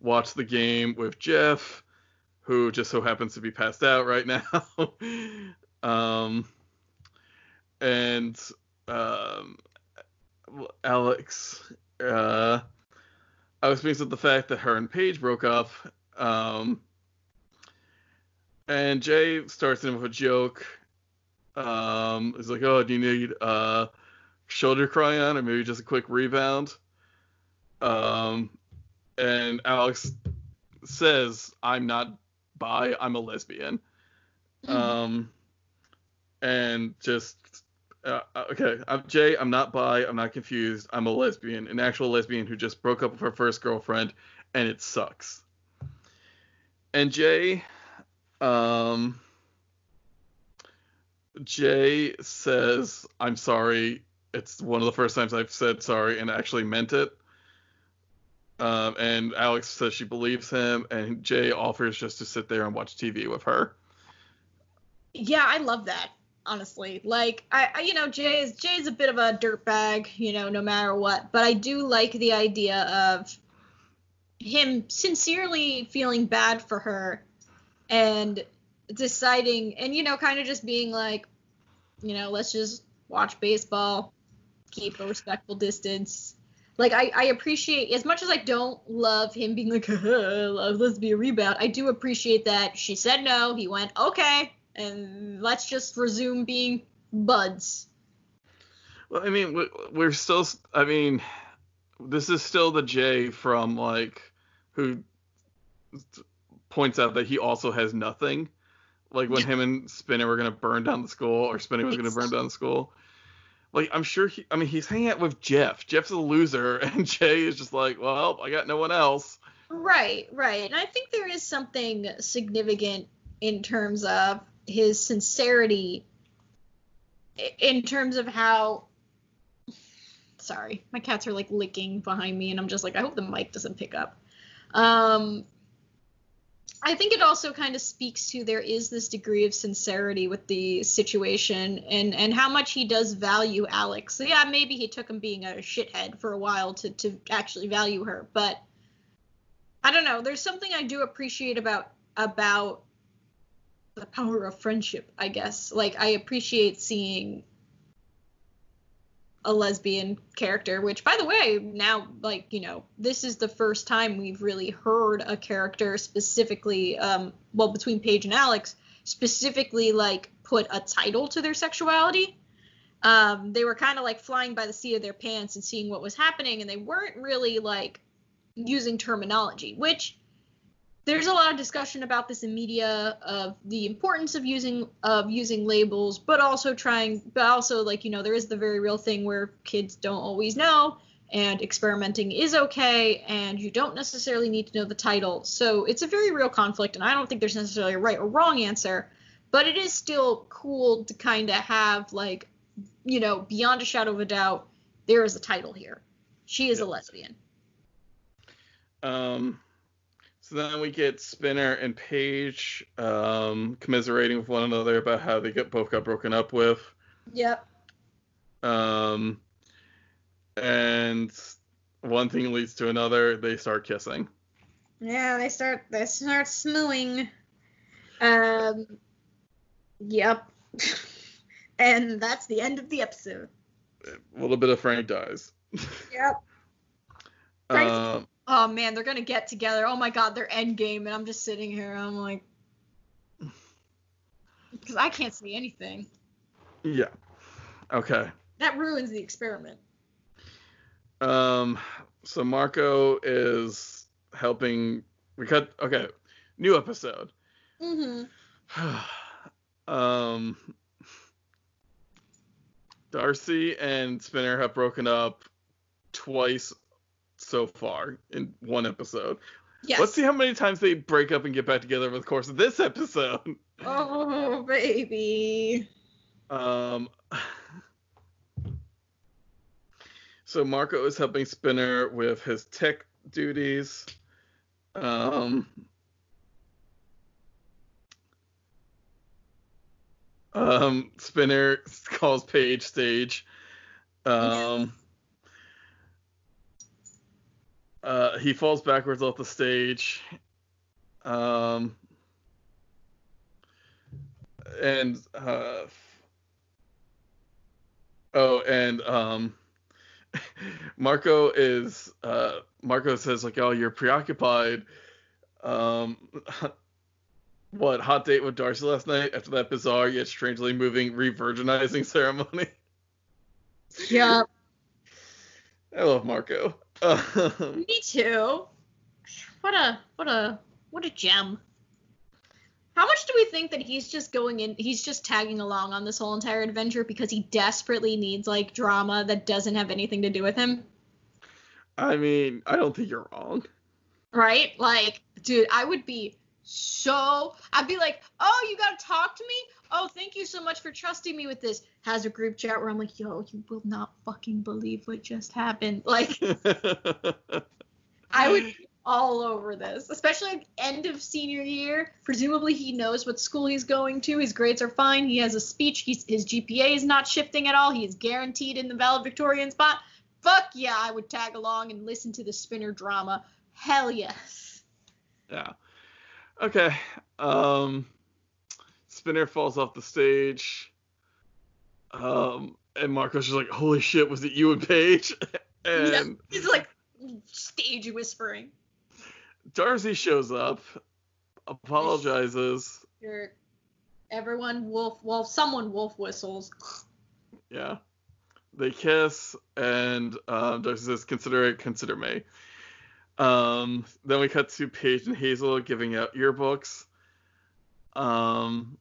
watch the game with Jeff." who just so happens to be passed out right now. Um, and um, Alex, uh, I was pleased with the fact that her and Paige broke up. Um, and Jay starts in with a joke. Um, he's like, "Oh, do you need uh, shoulder cry on, or maybe just a quick rebound?" Um, and Alex says, "I'm not bi. I'm a lesbian." Mm. Um, and just uh, uh, okay, I'm Jay. I'm not bi. I'm not confused. I'm a lesbian, an actual lesbian who just broke up with her first girlfriend, and it sucks. And Jay, um, Jay says, "I'm sorry. It's one of the first times I've said sorry and actually meant it." Um, and Alex says she believes him, and Jay offers just to sit there and watch TV with her. Yeah, I love that honestly. Like I, I you know, Jay is Jay's a bit of a dirtbag, you know, no matter what. But I do like the idea of him sincerely feeling bad for her and deciding and you know, kind of just being like, you know, let's just watch baseball, keep a respectful distance. Like I, I appreciate as much as I don't love him being like, let's be a rebound. I do appreciate that she said no. He went okay, and let's just resume being buds. Well, I mean, we're still. I mean, this is still the Jay from like who points out that he also has nothing. Like when him and Spinner were gonna burn down the school, or Spinner was gonna burn down the school. Like I'm sure he. I mean, he's hanging out with Jeff. Jeff's a loser, and Jay is just like, well, I got no one else. Right, right. And I think there is something significant in terms of his sincerity in terms of how sorry my cats are like licking behind me and i'm just like i hope the mic doesn't pick up. Um i think it also kind of speaks to there is this degree of sincerity with the situation and and how much he does value alex. So yeah maybe he took him being a shithead for a while to to actually value her but i don't know. There's something i do appreciate about about the power of friendship, I guess. Like I appreciate seeing a lesbian character, which by the way, now like, you know, this is the first time we've really heard a character specifically um well between Paige and Alex specifically like put a title to their sexuality. Um they were kind of like flying by the seat of their pants and seeing what was happening and they weren't really like using terminology, which there's a lot of discussion about this in media of the importance of using of using labels but also trying but also like you know there is the very real thing where kids don't always know and experimenting is okay and you don't necessarily need to know the title. So it's a very real conflict and i don't think there's necessarily a right or wrong answer but it is still cool to kind of have like you know beyond a shadow of a doubt there is a title here. She is a lesbian. Um, so then we get Spinner and Paige um, commiserating with one another about how they get both got broken up with. yep Um, and one thing leads to another. They start kissing. Yeah, they start they start smooing. Um Yep. and that's the end of the episode. A little bit of Frank dies. Yep. Frank's- Um, Oh man, they're gonna get together. Oh my god, they're end game, and I'm just sitting here. I'm like, because I can't see anything. yeah. Okay. That ruins the experiment. Um, so Marco is helping. We cut. Okay. New episode. Mm-hmm. um, Darcy and Spinner have broken up twice so far in one episode. Yes. Let's see how many times they break up and get back together over the course of this episode. Oh baby. Um, so Marco is helping Spinner with his tech duties. Um, um, Spinner calls Paige stage. Um, uh, he falls backwards off the stage. Um, and uh, oh, and um, Marco is uh, Marco says like, oh, you're preoccupied. Um, what hot date with Darcy last night after that bizarre yet strangely moving re-virginizing ceremony? Yeah. I love Marco. Um, Me too. What a what a what a gem. How much do we think that he's just going in he's just tagging along on this whole entire adventure because he desperately needs like drama that doesn't have anything to do with him? I mean, I don't think you're wrong. Right? Like, dude, I would be so I'd be like, "Oh, you got to talk to me? Oh, thank you so much for trusting me with this." Has a group chat where I'm like, "Yo, you will not fucking believe what just happened." Like, I would all over this, especially the end of senior year. Presumably, he knows what school he's going to. His grades are fine. He has a speech. He's, his GPA is not shifting at all. He is guaranteed in the valedictorian spot. Fuck yeah, I would tag along and listen to the spinner drama. Hell yes. Yeah. Okay. Um Spinner falls off the stage. Um and Marco's just like, holy shit, was it you and Paige? and He's like stage whispering. Darcy shows up, apologizes. You're, everyone wolf, well, someone wolf whistles. Yeah. They kiss, and um, Darcy says, "Consider it, consider me." Um, then we cut to Paige and Hazel giving out yearbooks. Um,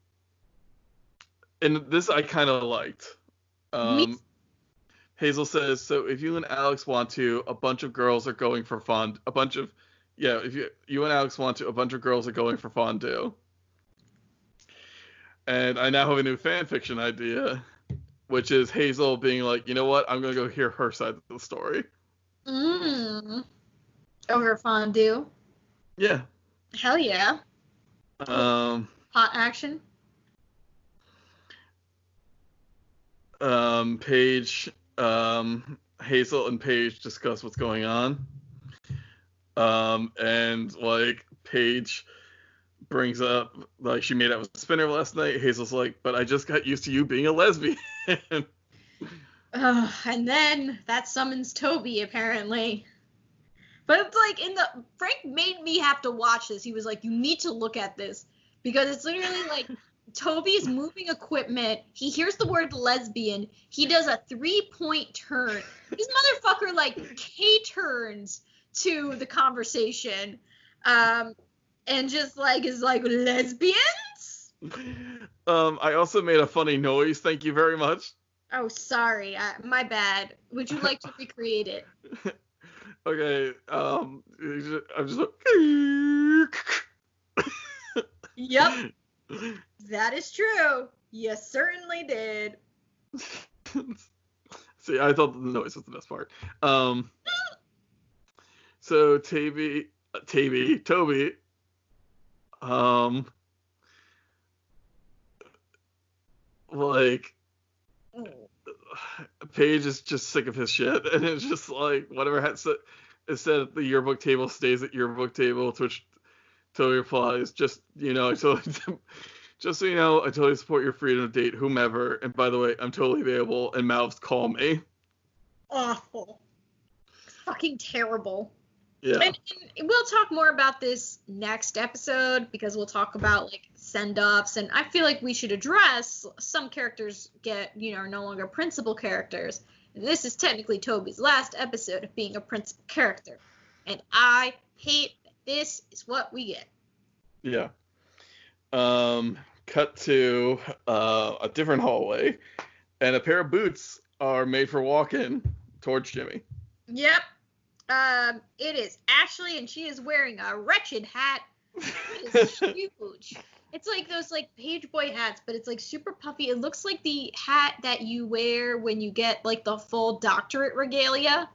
and this I kind of liked. Um, Hazel says, "So if you and Alex want to, a bunch of girls are going for fond. A bunch of, yeah, if you you and Alex want to, a bunch of girls are going for fondue." And I now have a new fan fiction idea which is Hazel being like, you know what, I'm gonna go hear her side of the story. Mmm. Over fondue. Yeah. Hell yeah. Um. Hot action. Um. Paige. Um. Hazel and Paige discuss what's going on. Um. And like Paige brings up like she made out with Spinner last night. Hazel's like, but I just got used to you being a lesbian. Uh, and then that summons Toby apparently. But it's like in the Frank made me have to watch this. He was like, "You need to look at this because it's literally like Toby's moving equipment. He hears the word lesbian. He does a three-point turn. This motherfucker like K turns to the conversation, um, and just like is like lesbians. Um, I also made a funny noise. Thank you very much. Oh, sorry. Uh, my bad. Would you like to recreate it? Okay. Um, I'm just. like. Yep, that is true. You certainly did. See, I thought the noise was the best part. Um, so Toby, Toby, Toby, um, like, Paige is just sick of his shit, and it's just like whatever said, is said the yearbook table stays at yearbook table. To which "Just you know, I totally, just so you know, I totally support your freedom to date whomever. And by the way, I'm totally available. And mouths call me. Awful. Fucking terrible. Yeah. And, and we'll talk more about this next episode because we'll talk about like send offs and I feel like we should address some characters get you know are no longer principal characters. And this is technically Toby's last episode of being a principal character, and I hate that this is what we get. Yeah. Um, cut to uh, a different hallway, and a pair of boots are made for walking towards Jimmy. Yep. Um, it is Ashley, and she is wearing a wretched hat. It is huge. It's like those like page boy hats, but it's like super puffy. It looks like the hat that you wear when you get like the full doctorate regalia.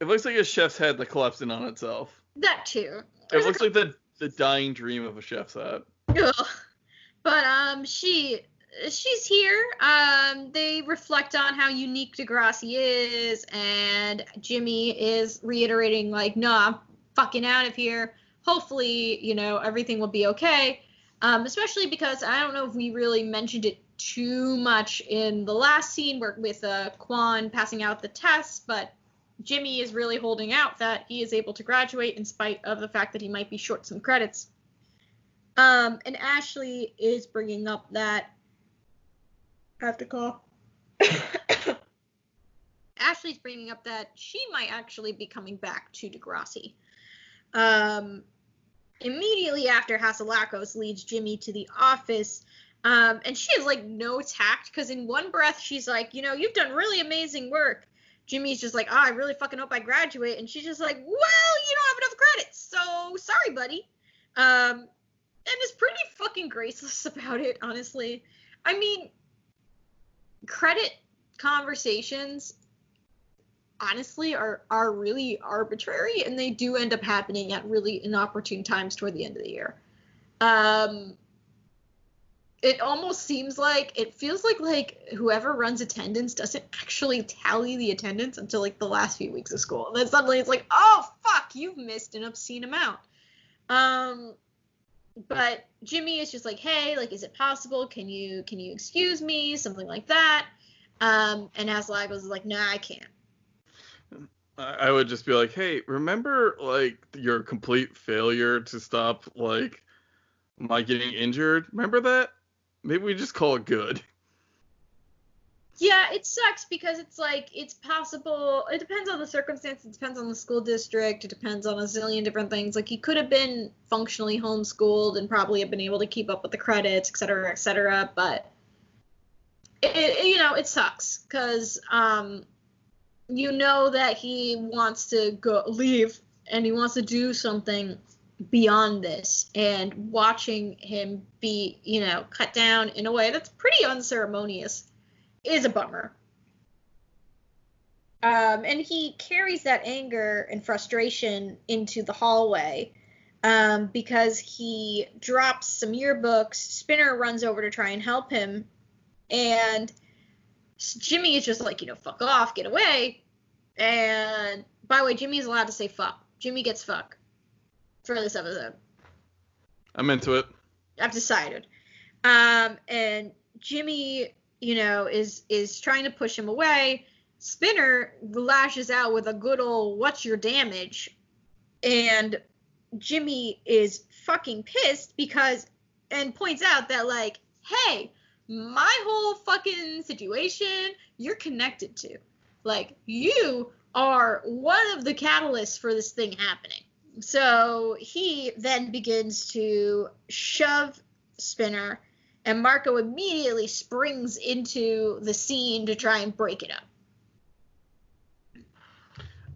It looks like a chef's head that collapsed in on itself. That too. It looks like the the dying dream of a chef's hat. Ugh. But um, she she's here. Um, they reflect on how unique Degrassi is, and Jimmy is reiterating like, "No, I'm fucking out of here. Hopefully, you know, everything will be okay." Um, especially because I don't know if we really mentioned it too much in the last scene where with uh, Kwan passing out the tests, but Jimmy is really holding out that he is able to graduate in spite of the fact that he might be short some credits. Um, and Ashley is bringing up that. I have to call. Ashley's bringing up that she might actually be coming back to Degrassi. Um, immediately after Hatzilakos leads Jimmy to the office, um, and she has like no tact because in one breath she's like, you know, you've done really amazing work. Jimmy's just like, oh, I really fucking hope I graduate, and she's just like, well, you don't have enough credits, so sorry, buddy. Um, and is pretty fucking graceless about it, honestly. I mean, credit conversations honestly are are really arbitrary and they do end up happening at really inopportune times toward the end of the year. Um it almost seems like it feels like like whoever runs attendance doesn't actually tally the attendance until like the last few weeks of school. And then suddenly it's like, "Oh fuck, you've missed an obscene amount." Um but Jimmy is just like, "Hey, like is it possible? Can you can you excuse me?" something like that. Um and Hatzilakos was like, "Nah, I can't." I would just be like, hey, remember like your complete failure to stop like my getting injured? Remember that? Maybe we just call it good. Yeah, it sucks because it's like it's possible. It depends on the circumstance. It depends on the school district. It depends on a zillion different things. Like he could have been functionally homeschooled and probably have been able to keep up with the credits, et cetera, et cetera. But it, it you know, it sucks because um, you know that he wants to go leave and he wants to do something beyond this and watching him be you know cut down in a way that's pretty unceremonious is a bummer um, and he carries that anger and frustration into the hallway um, because he drops some yearbooks spinner runs over to try and help him and jimmy is just like you know fuck off get away and by the way jimmy's allowed to say fuck jimmy gets fuck for this episode I'm into it. I've decided. Um, and Jimmy you know, is is trying to push him away. Spinner lashes out with a good old "What's your damage?" and Jimmy is fucking pissed because and points out that like, hey, my whole fucking situation you're connected to. Like you are one of the catalysts for this thing happening. So he then begins to shove Spinner, and Marco immediately springs into the scene to try and break it up.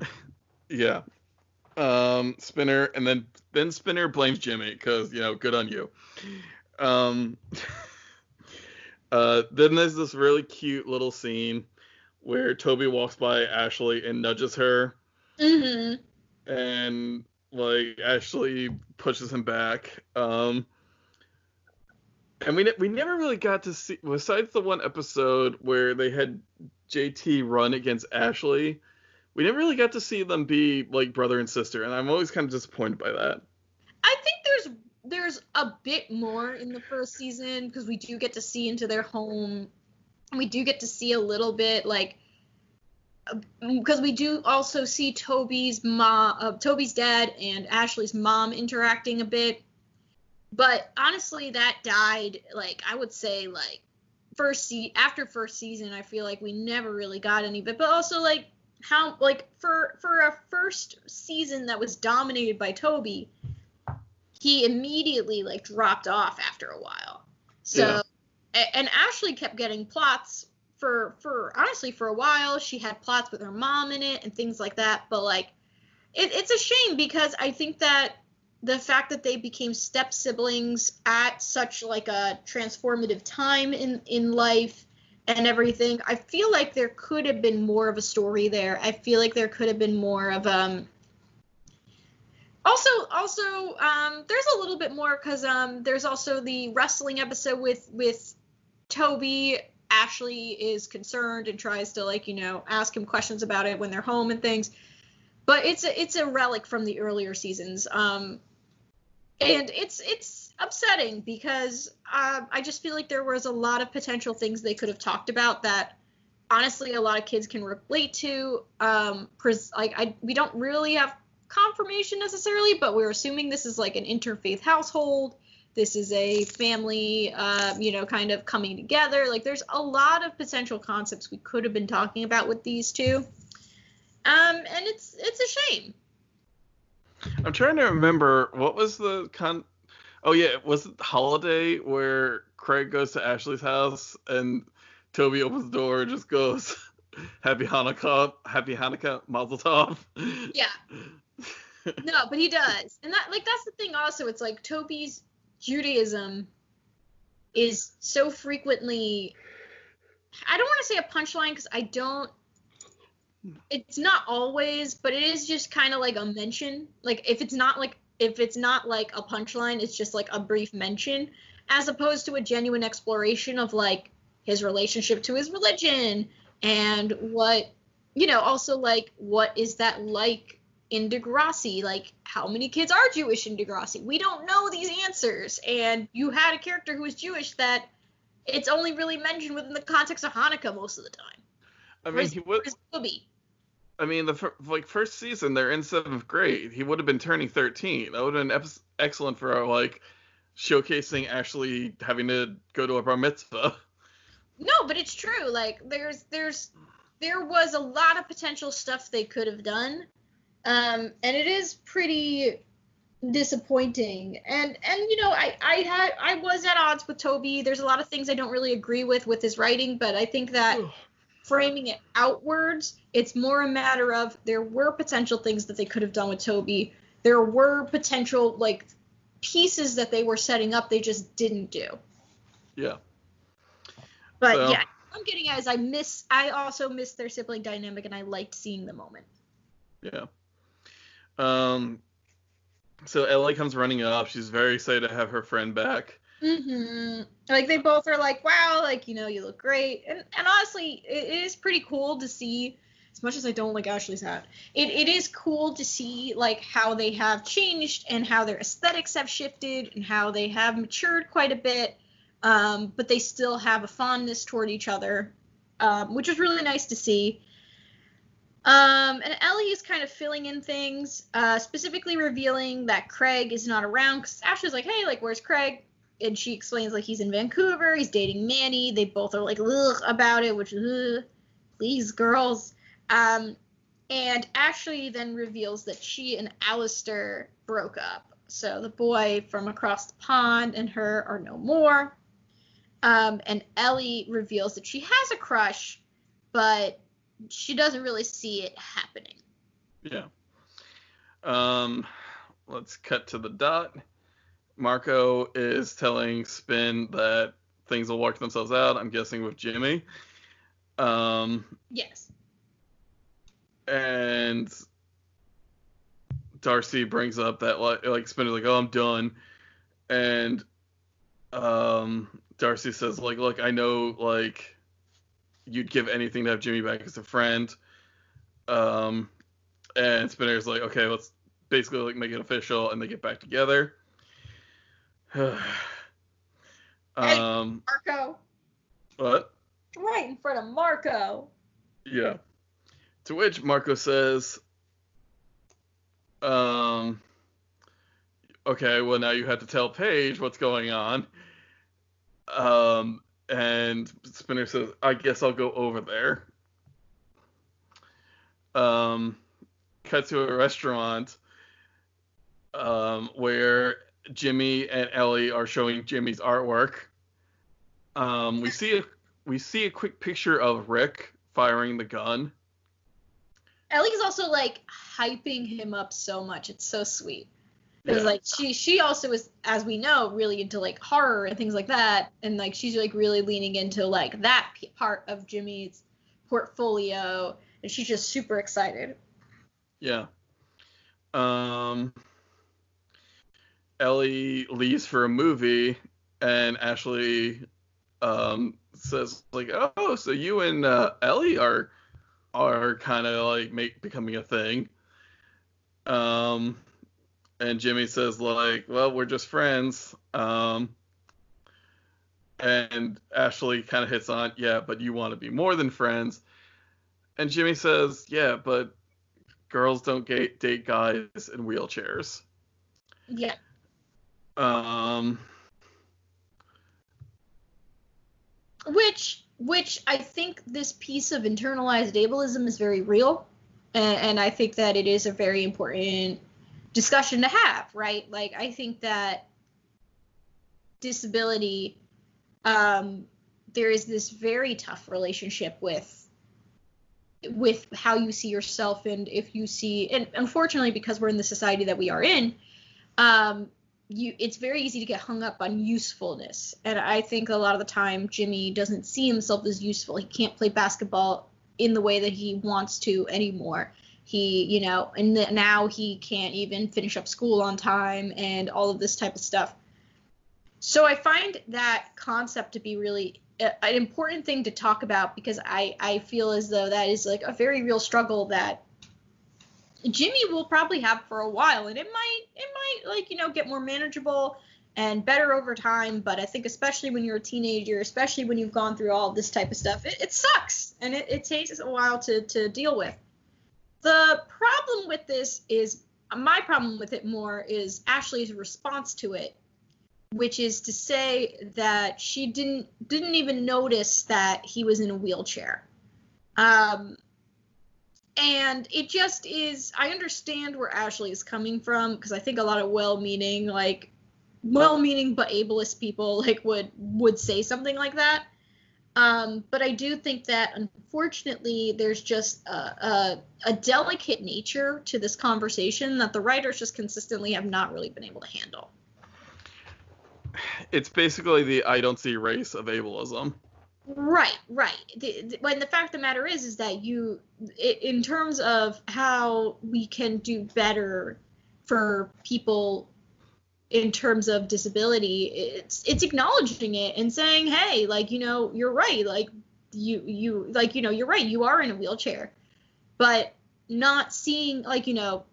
Yeah. Um, Spinner, and then then Spinner blames Jimmy because you know, good on you. Um, uh, then there's this really cute little scene where Toby walks by Ashley and nudges her, Mm-hmm. and like Ashley pushes him back. Um, and we ne- we never really got to see besides the one episode where they had JT run against Ashley. We never really got to see them be like brother and sister, and I'm always kind of disappointed by that. I think there's there's a bit more in the first season because we do get to see into their home. We do get to see a little bit like because we do also see Toby's mom, uh, Toby's dad, and Ashley's mom interacting a bit. But honestly, that died like I would say like first se- after first season. I feel like we never really got any bit. But also like how like for for a first season that was dominated by Toby, he immediately like dropped off after a while. So Yeah. and Ashley kept getting plots for for honestly for a while. She had plots with her mom in it and things like that. But like it, it's a shame because I think that the fact that they became step siblings at such like a transformative time in in life and everything i feel like there could have been more of a story there. I feel like there could have been more of um also also um there's a little bit more because um there's also the wrestling episode with with toby. Ashley is concerned and tries to like you know ask him questions about it when they're home and things. But it's a it's a relic from the earlier seasons. Um and it's it's upsetting because uh, I just feel like there was a lot of potential things they could have talked about that honestly a lot of kids can relate to. Um, pres- like I we don't really have confirmation necessarily, but we're assuming this is like an interfaith household. This is a family, uh, you know, kind of coming together. Like there's a lot of potential concepts we could have been talking about with these two. Um, and it's it's a shame. I'm trying to remember what was the con. Oh yeah, was it holiday where Craig goes to Ashley's house and Toby opens the door and just goes, "Happy Hanukkah, Happy Hanukkah, Mazel Tov." Yeah. no, but he does. And that like that's the thing also. It's like Toby's Judaism is so frequently I don't want to say a punchline because I don't it's not always, but it is just kind of like a mention. Like if it's not like if it's not like a punchline, it's just like a brief mention as opposed to a genuine exploration of like his relationship to his religion and what you know, also like what is that like in Degrassi? Like how many kids are Jewish in Degrassi? We don't know these answers. And you had a character who was Jewish that it's only really mentioned within the context of Hanukkah most of the time. I mean, Whereas- he Toby. I mean, the fir- like first season, they're in seventh grade. He would have been turning 13. That would have been ep- excellent for like showcasing Ashley having to go to a bar mitzvah. No, but it's true. Like there's there's there was a lot of potential stuff they could have done. Um and it is pretty disappointing. And and you know, I I had I was at odds with Toby. There's a lot of things I don't really agree with with his writing, but I think that framing it outwards, it's more a matter of there were potential things that they could have done with Toby. There were potential like pieces that they were setting up they just didn't do. yeah. But So- yeah, I'm getting at is I miss I also miss their sibling dynamic and I liked seeing the moment. Yeah. Um. So Ellie comes running up. She's very excited to have her friend back. Mm-hmm. Like they both are like, wow, like you know, you look great, and and honestly, it, is pretty cool to see. As much as I don't like Ashley's hat, it, it is cool to see like how they have changed and how their aesthetics have shifted and how they have matured quite a bit. um, but they still have a fondness toward each other, um, which is really nice to see. Um, and Ellie is kind of filling in things, uh, specifically revealing that Craig is not around because Ashley's like, hey, like, where's Craig? And she explains, like, he's in Vancouver, he's dating Manny. They both are like, ugh, about it, which, ugh, please, girls. Um, and Ashley then reveals that she and Alistair broke up. So the boy from across the pond and her are no more. Um, and Ellie reveals that she has a crush, but she doesn't really see it happening. Yeah. Um, let's cut to the dot. Marco is telling Spin that things will work themselves out. I'm guessing with Jimmy. Um, yes. And Darcy brings up that like, like Spin is like, oh, I'm done, and um, Darcy says like, look, I know like you'd give anything to have Jimmy back as a friend. Um, and Spinner's like, okay, let's basically like make it official, and they get back together. um, Marco. What? Right in front of Marco. Yeah. To which Marco says, um, okay, well now you have to tell Paige what's going on. Um, and Spinner says, I guess I'll go over there. Um, cut to a restaurant um, where Jimmy and Ellie are showing Jimmy's artwork. Um, we see a we see a quick picture of Rick firing the gun. Ellie's also like hyping him up so much. It's so sweet. Because Yeah. like she she also is, as we know, really into like horror and things like that, and like she's like really leaning into like that part of Jimmy's portfolio, and she's just super excited. Yeah. Um, Ellie leaves for a movie, and Ashley um, says like, "Oh, so you and uh, Ellie are are kind of like make becoming a thing." Um, and Jimmy says like, "Well, we're just friends." Um, and Ashley kind of hits on, "Yeah, but you want to be more than friends." And Jimmy says, "Yeah, but girls don't date guys in wheelchairs." Yeah. Um, which which I think this piece of internalized ableism is very real, and, and I think that it is a very important discussion to have, right? Like I think that disability, um, there is this very tough relationship with with how you see yourself and if you see and unfortunately because we're in the society that we are in um you it's very easy to get hung up on usefulness. And i think a lot of the time jimmy doesn't see himself as useful. He can't play basketball in the way that he wants to anymore. He you know and th- now he can't even finish up school on time and all of this type of stuff. So i find that concept to be really a- an important thing to talk about because i i feel as though that is like a very real struggle that Jimmy will probably have for a while, and it might it might like you know get more manageable and better over time. But I think especially when you're a teenager, especially when you've gone through all this type of stuff, it, it sucks and it, it takes a while to to deal with. The problem with this is my problem with it more is Ashley's response to it, which is to say that she didn't didn't even notice that he was in a wheelchair. Um, and it just is i understand where ashley is coming from because i think a lot of well-meaning like well-meaning but ableist people like would would say something like that um, but i do think that unfortunately there's just a, a, a delicate nature to this conversation that the writers just consistently have not really been able to handle it's basically the I don't see race of ableism. Right, right. The, the, when the fact of the matter is, is that you, in terms of how we can do better for people in terms of disability, it's it's acknowledging it and saying, hey, like you know, you're right. Like you you like you know, you're right. You are in a wheelchair, but not seeing like you know,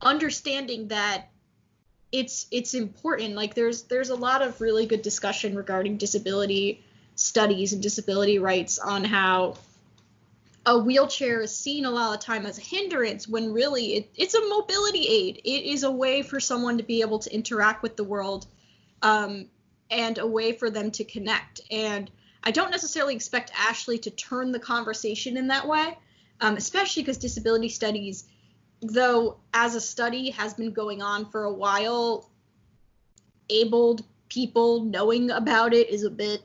understanding that it's it's important. Like there's there's a lot of really good discussion regarding disability studies and disability rights on how a wheelchair is seen a lot of time as a hindrance when really it, it's a mobility aid. It is a way for someone to be able to interact with the world um, and a way for them to connect. And I don't necessarily expect Ashley to turn the conversation in that way, um, especially because disability studies, though as a study has been going on for a while, abled people knowing about it is a bit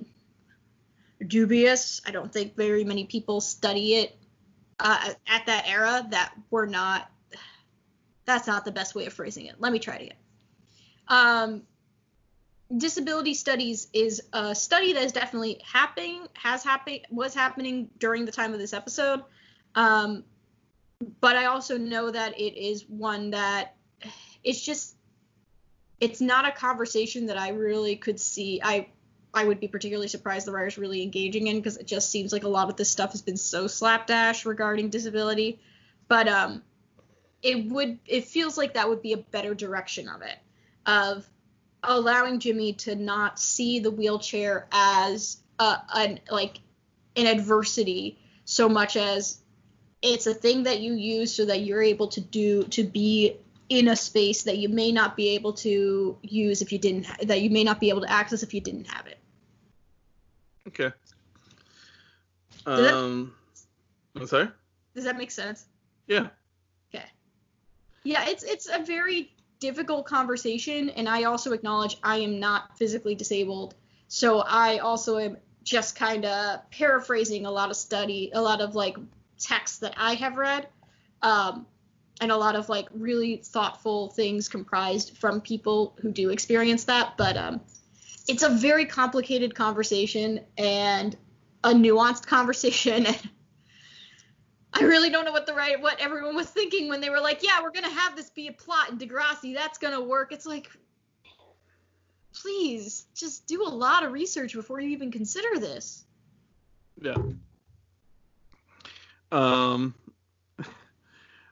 dubious. I don't think very many people study it uh, at that era that were not. That's not the best way of phrasing it. Let me try it again. Um, disability studies is a study that is definitely happening, has happened, was happening during the time of this episode. Um, but I also know that it is one that it's just it's not a conversation that I really could see. I I would be particularly surprised the writers really engaging in because it just seems like a lot of this stuff has been so slapdash regarding disability. But um, it would it feels like that would be a better direction of it of allowing Jimmy to not see the wheelchair as a, an like an adversity so much as it's a thing that you use so that you're able to do to be in a space that you may not be able to use if you didn't that you may not be able to access if you didn't have it. Okay. Um, that, I'm sorry. Does that make sense? Yeah. Okay. Yeah, it's it's a very difficult conversation, and I also acknowledge I am not physically disabled, so I also am just kind of paraphrasing a lot of study, a lot of like texts that I have read, um, and a lot of like really thoughtful things comprised from people who do experience that. But um, it's a very complicated conversation and a nuanced conversation. I really don't know what the right what everyone was thinking when they were like, yeah, we're gonna have this be a plot in Degrassi. That's gonna work. It's like, please, just do a lot of research before you even consider this. Yeah. Um.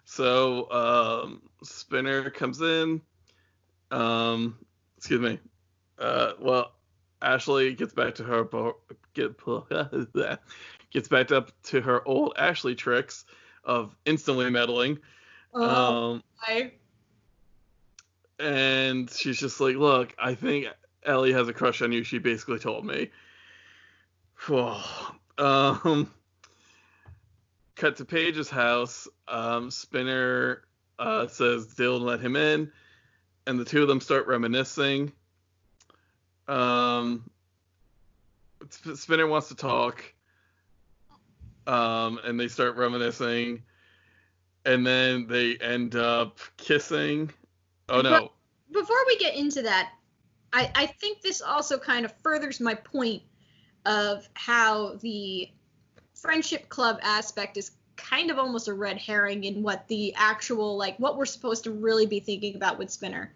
So um, Spinner comes in. Um, excuse me. Uh, well, Ashley gets back to her get gets back up to her old Ashley tricks of instantly meddling. Oh, um, I... And she's just like, look, I think Ellie has a crush on you. She basically told me. um, cut to Paige's house. Um, Spinner uh, says Dylan let him in, and the two of them start reminiscing. Um, Spinner wants to talk um, and they start reminiscing, and then they end up kissing. Oh no! But before we get into that, I, I think this also kind of furthers my point of how the friendship club aspect is kind of almost a red herring in what the actual like what we're supposed to really be thinking about with Spinner,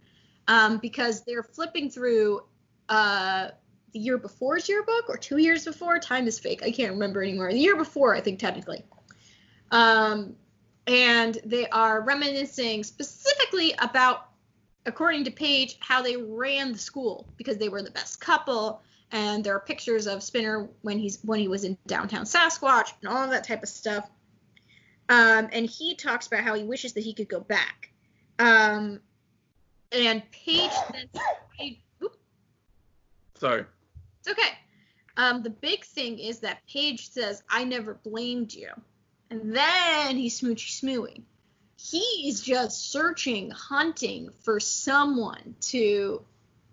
um, because they're flipping through uh the year before's yearbook or two years before. Time is fake. I can't remember anymore. The year before, I think technically. Um, and they are reminiscing specifically about, according to Paige, how they ran the school because they were the best couple. And there are pictures of Spinner when he's when he was in downtown Sasquatch and all that type of stuff. Um, and he talks about how he wishes that he could go back. Um, and Paige then. Sorry. It's okay. Um, the big thing is that Paige says, I never blamed you. And then he's smoochy smooing. He is just searching, hunting for someone to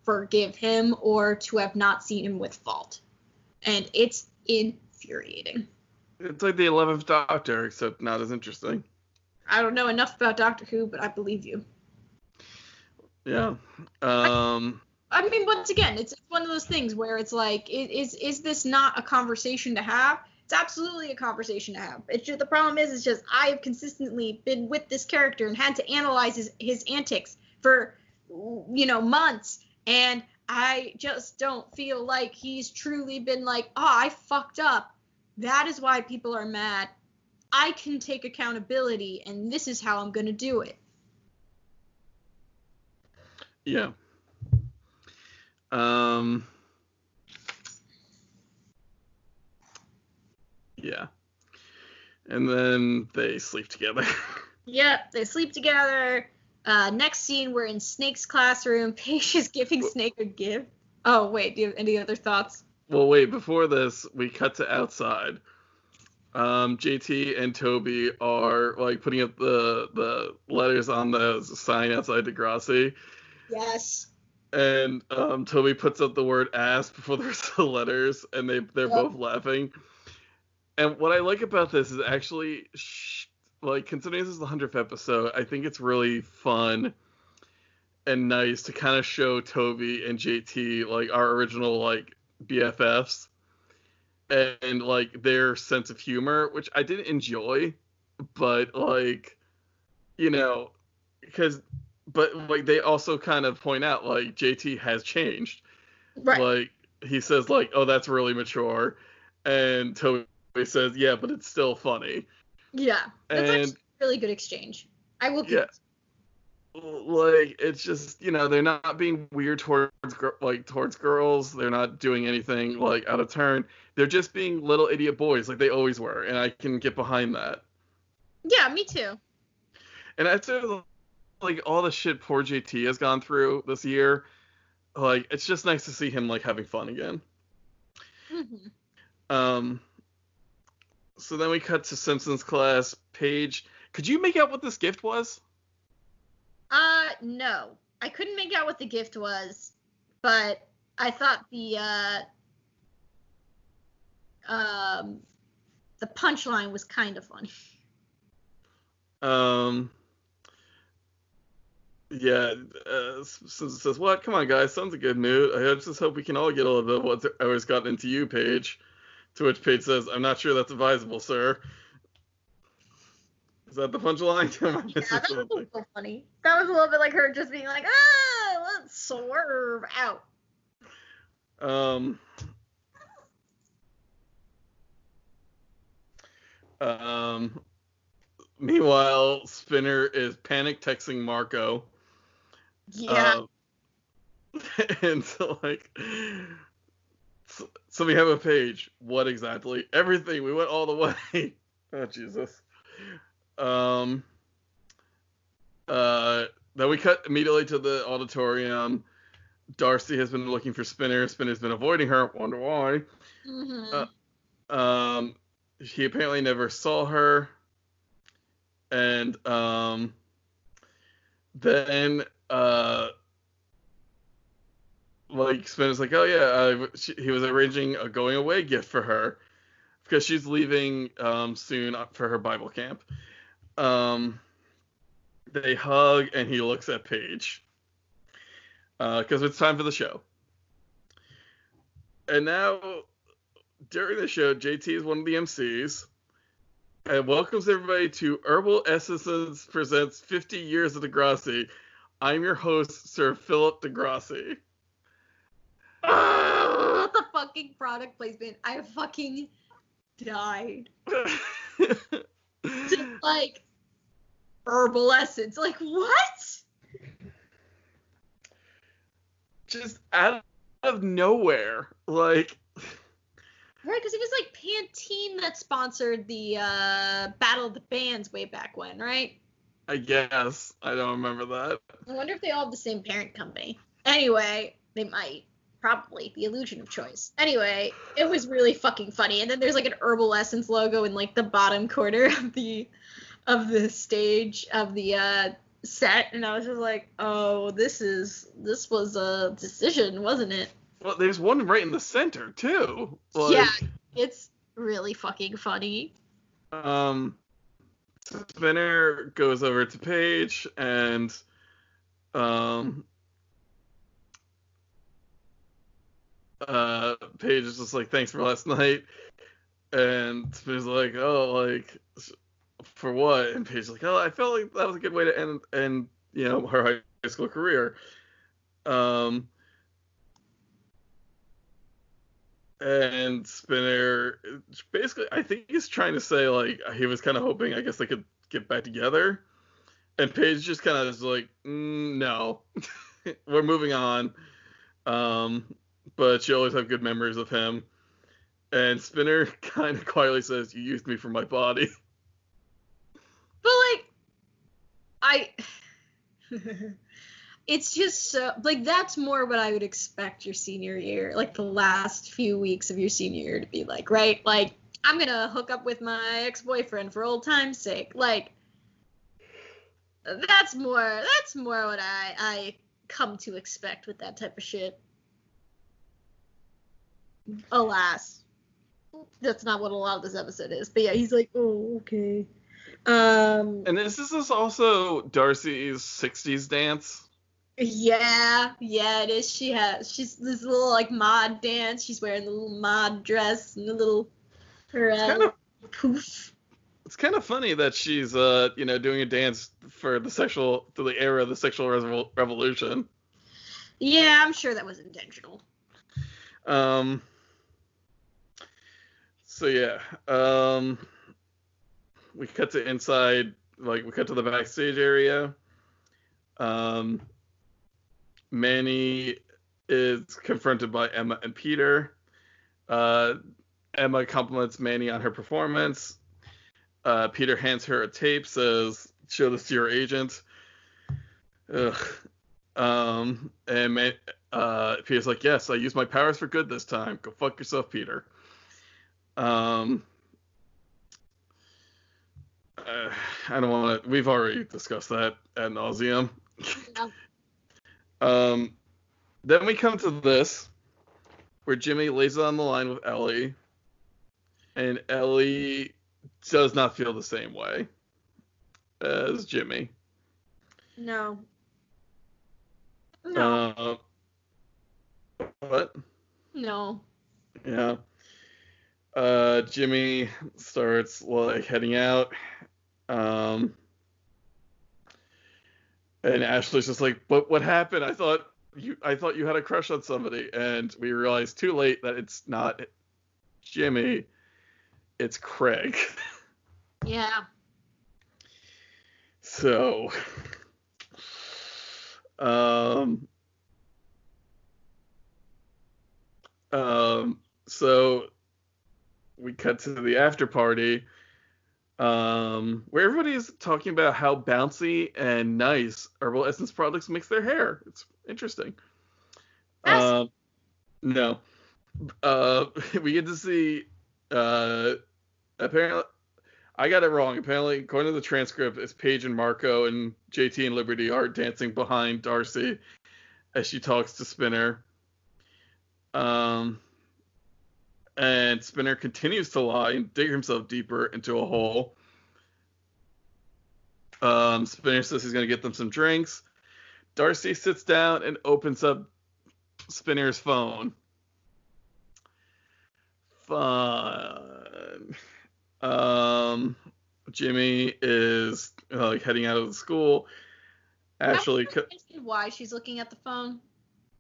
forgive him or to have not seen him with fault. And it's infuriating. It's like the 11th Doctor, except not as interesting. I don't know enough about Doctor Who, but I believe you. Yeah. Um. I mean, once again, it's one of those things where it's like, is is this not a conversation to have? It's absolutely a conversation to have. It's just the problem is, it's just I have consistently been with this character and had to analyze his his antics for you know months, and I just don't feel like he's truly been like, oh, I fucked up. That is why people are mad. I can take accountability, and this is how I'm gonna do it. Yeah. Um. Yeah. And then they sleep together. Yep, they sleep together. Uh, next scene, we're in Snake's classroom. Paige is giving Snake a gift. Oh wait, do you have any other thoughts? well, wait. Before this, we cut to outside. Um, JT and Toby are like putting up the the letters on the sign outside Degrassi, Yes. And um, Toby puts up the word "ass" before the rest of the letters, and they they're Yep. both laughing. And what I like about this is actually, sh- like, considering this is the hundredth episode, I think it's really fun and nice to kind of show Toby and JT like our original like BFFs and like their sense of humor, which I didn't enjoy, but like, you know, because but like they also kind of point out like JT has changed. Right. Like he says like, "Oh, that's really mature," and Toby says, "Yeah, but it's still funny." yeah. That's and- actually a really good exchange. I will. Yeah. Like it's just you know they're not being weird towards like towards girls. They're not doing anything like out of turn. They're just being little idiot boys like they always were, and I can get behind that. Yeah, me too. And after like all the shit poor JT has gone through this year, like it's just nice to see him like having fun again. Mhm. Um. So then we cut to Simpson's class. Paige, could you make out what this gift was? Uh, no, I couldn't make out what the gift was, but I thought the uh, um, the punchline was kind of funny. Um. Yeah, uh, says, "What? Come on, guys. Sounds a good mood. I just hope we can all get a little bit of whatever's gotten into you, Paige." To which Paige says, "I'm not sure that's advisable, sir." Is that the punchline? Yeah, that was a little funny. That was a little bit like her just being like, ah, let's swerve out. Um. Um. Meanwhile, Spinner is panic texting Marco. Yeah. Um, and so like, so, so we have a page. What exactly? Everything. We went all the way. oh Jesus. Um. Uh. Then we cut immediately to the auditorium. Darcy has been looking for Spinner. Spinner's been avoiding her. Wonder why. Mm-hmm. uh, Um. He apparently never saw her. And um. Then uh like Spinner's like, oh yeah, I, she, he was arranging a going away gift for her because she's leaving um, soon for her Bible camp. Um, they hug and he looks at Paige because it's time for the show. And now during the show, JT is one of the MCs and welcomes everybody to Herbal Essences presents 50 Years of Degrassi. I'm your host, Sir Philip Degrassi. Ah, the fucking product placement. I fucking died. Just like herbal essence. Like what? Just out of nowhere. Like, Right, because it was like Pantene that sponsored the uh, Battle of the Bands way back when, right? I guess. I don't remember that. I wonder if they all have the same parent company. Anyway, they might. Probably. The illusion of choice. Anyway, it was really fucking funny. And then there's like an herbal essence logo in like the bottom corner of the of the stage of the uh set and I was just like, "Oh, this is this was a decision, wasn't it?" Well, there's one right in the center, too. Like, yeah, it's really fucking funny. Um, Spinner goes over to Paige and um, uh, Paige is just like, "Thanks for last night," and Spinner's like, "Oh, like for what?" And Paige's like, "Oh, I felt like that was a good way to end end you know her high school career." Um. And Spinner basically, I think he's trying to say like he was kind of hoping, I guess they could get back together. And Paige just kind of is like, mm, no. we're moving on. Um, but she always have good memories of him. And Spinner kind of quietly says, "You used me for my body." But like, I. it's just so like that's more what I would expect your senior year, like the last few weeks of your senior year to be like, right? Like, I'm gonna hook up with my ex-boyfriend for old time's sake. Like, that's more that's more what I I come to expect with that type of shit. Alas, that's not what a lot of this episode is. But yeah, he's like, oh okay. Um. And this, this is also Darcy's 60s dance. Yeah, yeah, it is. She has she's this little like mod dance. She's wearing the little mod dress and the little her uh, kind of- poof. It's kind of funny that she's, uh, you know, doing a dance for the sexual, to the era of the sexual revol- revolution. Yeah, I'm sure that was intentional. Um. So yeah, um, we cut to inside, like we cut to the backstage area. Um, Manny is confronted by Emma and Peter. Uh, Emma compliments Manny on her performance. Uh, Peter hands her a tape, says, "Show this to your agent." Ugh. Um, and Man- uh, Peter's like, "Yes, I used my powers for good this time. Go fuck yourself, Peter." Um, uh, I don't want to. We've already discussed that ad nauseum. Yeah. Um, then we come to this, where Jimmy lays it on the line with Ellie, and Ellie does not feel the same way as Jimmy. No. No. Uh, what? no. Yeah. Uh, Jimmy starts like heading out. Um, and Ashley's just like, "But what happened? I thought you, I thought you had a crush on somebody." And we realize too late that it's not Jimmy, it's Craig. Yeah. So, um, um, so we cut to the after party, um, where everybody is talking about how bouncy and nice Herbal Essence products makes their hair. It's interesting. Um, no, uh, we get to see, uh, apparently. I got it wrong. Apparently, according to the transcript, it's Paige and Marco and JT and Liberty are dancing behind Darcy as she talks to Spinner. Um, and Spinner continues to lie and dig himself deeper into a hole. Um, Spinner says he's going to get them some drinks. Darcy sits down and opens up Spinner's phone. Fun. Um, Jimmy is uh, like heading out of the school. Ashley, mentioned why she's looking at the phone?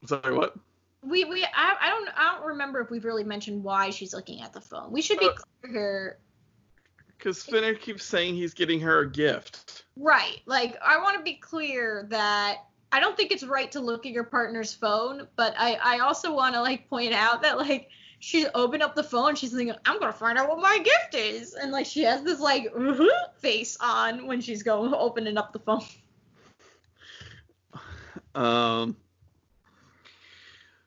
sorry, what? We we I, I don't I don't remember if we've really mentioned why she's looking at the phone. We should be Uh, clear here. Because Spinner keeps saying he's getting her a gift. Right. Like I want to be clear that I don't think it's right to look at your partner's phone, but I I also want to like point out that like she opened up the phone, she's thinking I'm gonna find out what my gift is, and like she has this like face on when she's going opening up the phone. Um.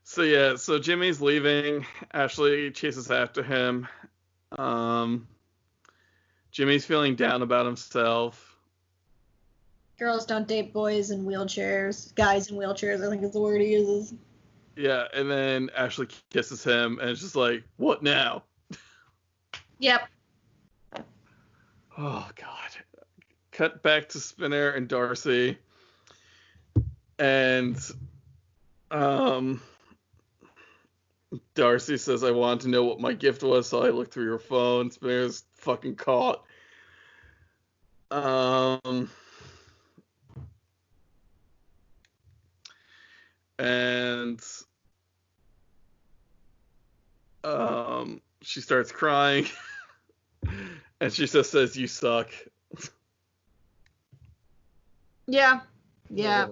So yeah, so Jimmy's leaving. Ashley chases after him. Um. Jimmy's feeling down about himself. Girls don't date boys in wheelchairs. Guys in wheelchairs, I think is the word he uses. Yeah, and then Ashley kisses him, and it's just like, what now? Yep. Oh God. Cut back to Spinner and Darcy. And um Darcy says I wanted to know what my gift was, so I looked through your phone. Spinner's fucking caught. Um and um she starts crying. and she just says, "You suck." Yeah. Yeah.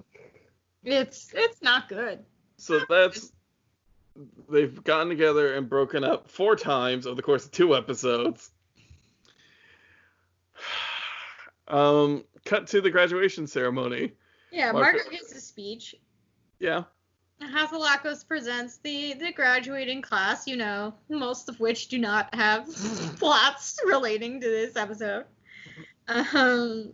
It's it's not good. So that's they've gotten together and broken up four times over the course of two episodes. Um, cut to the graduation ceremony. Yeah, Margaret- Margaret gives a speech. Yeah. Hatzilakos presents the the graduating class, you know, most of which do not have plots relating to this episode. Um,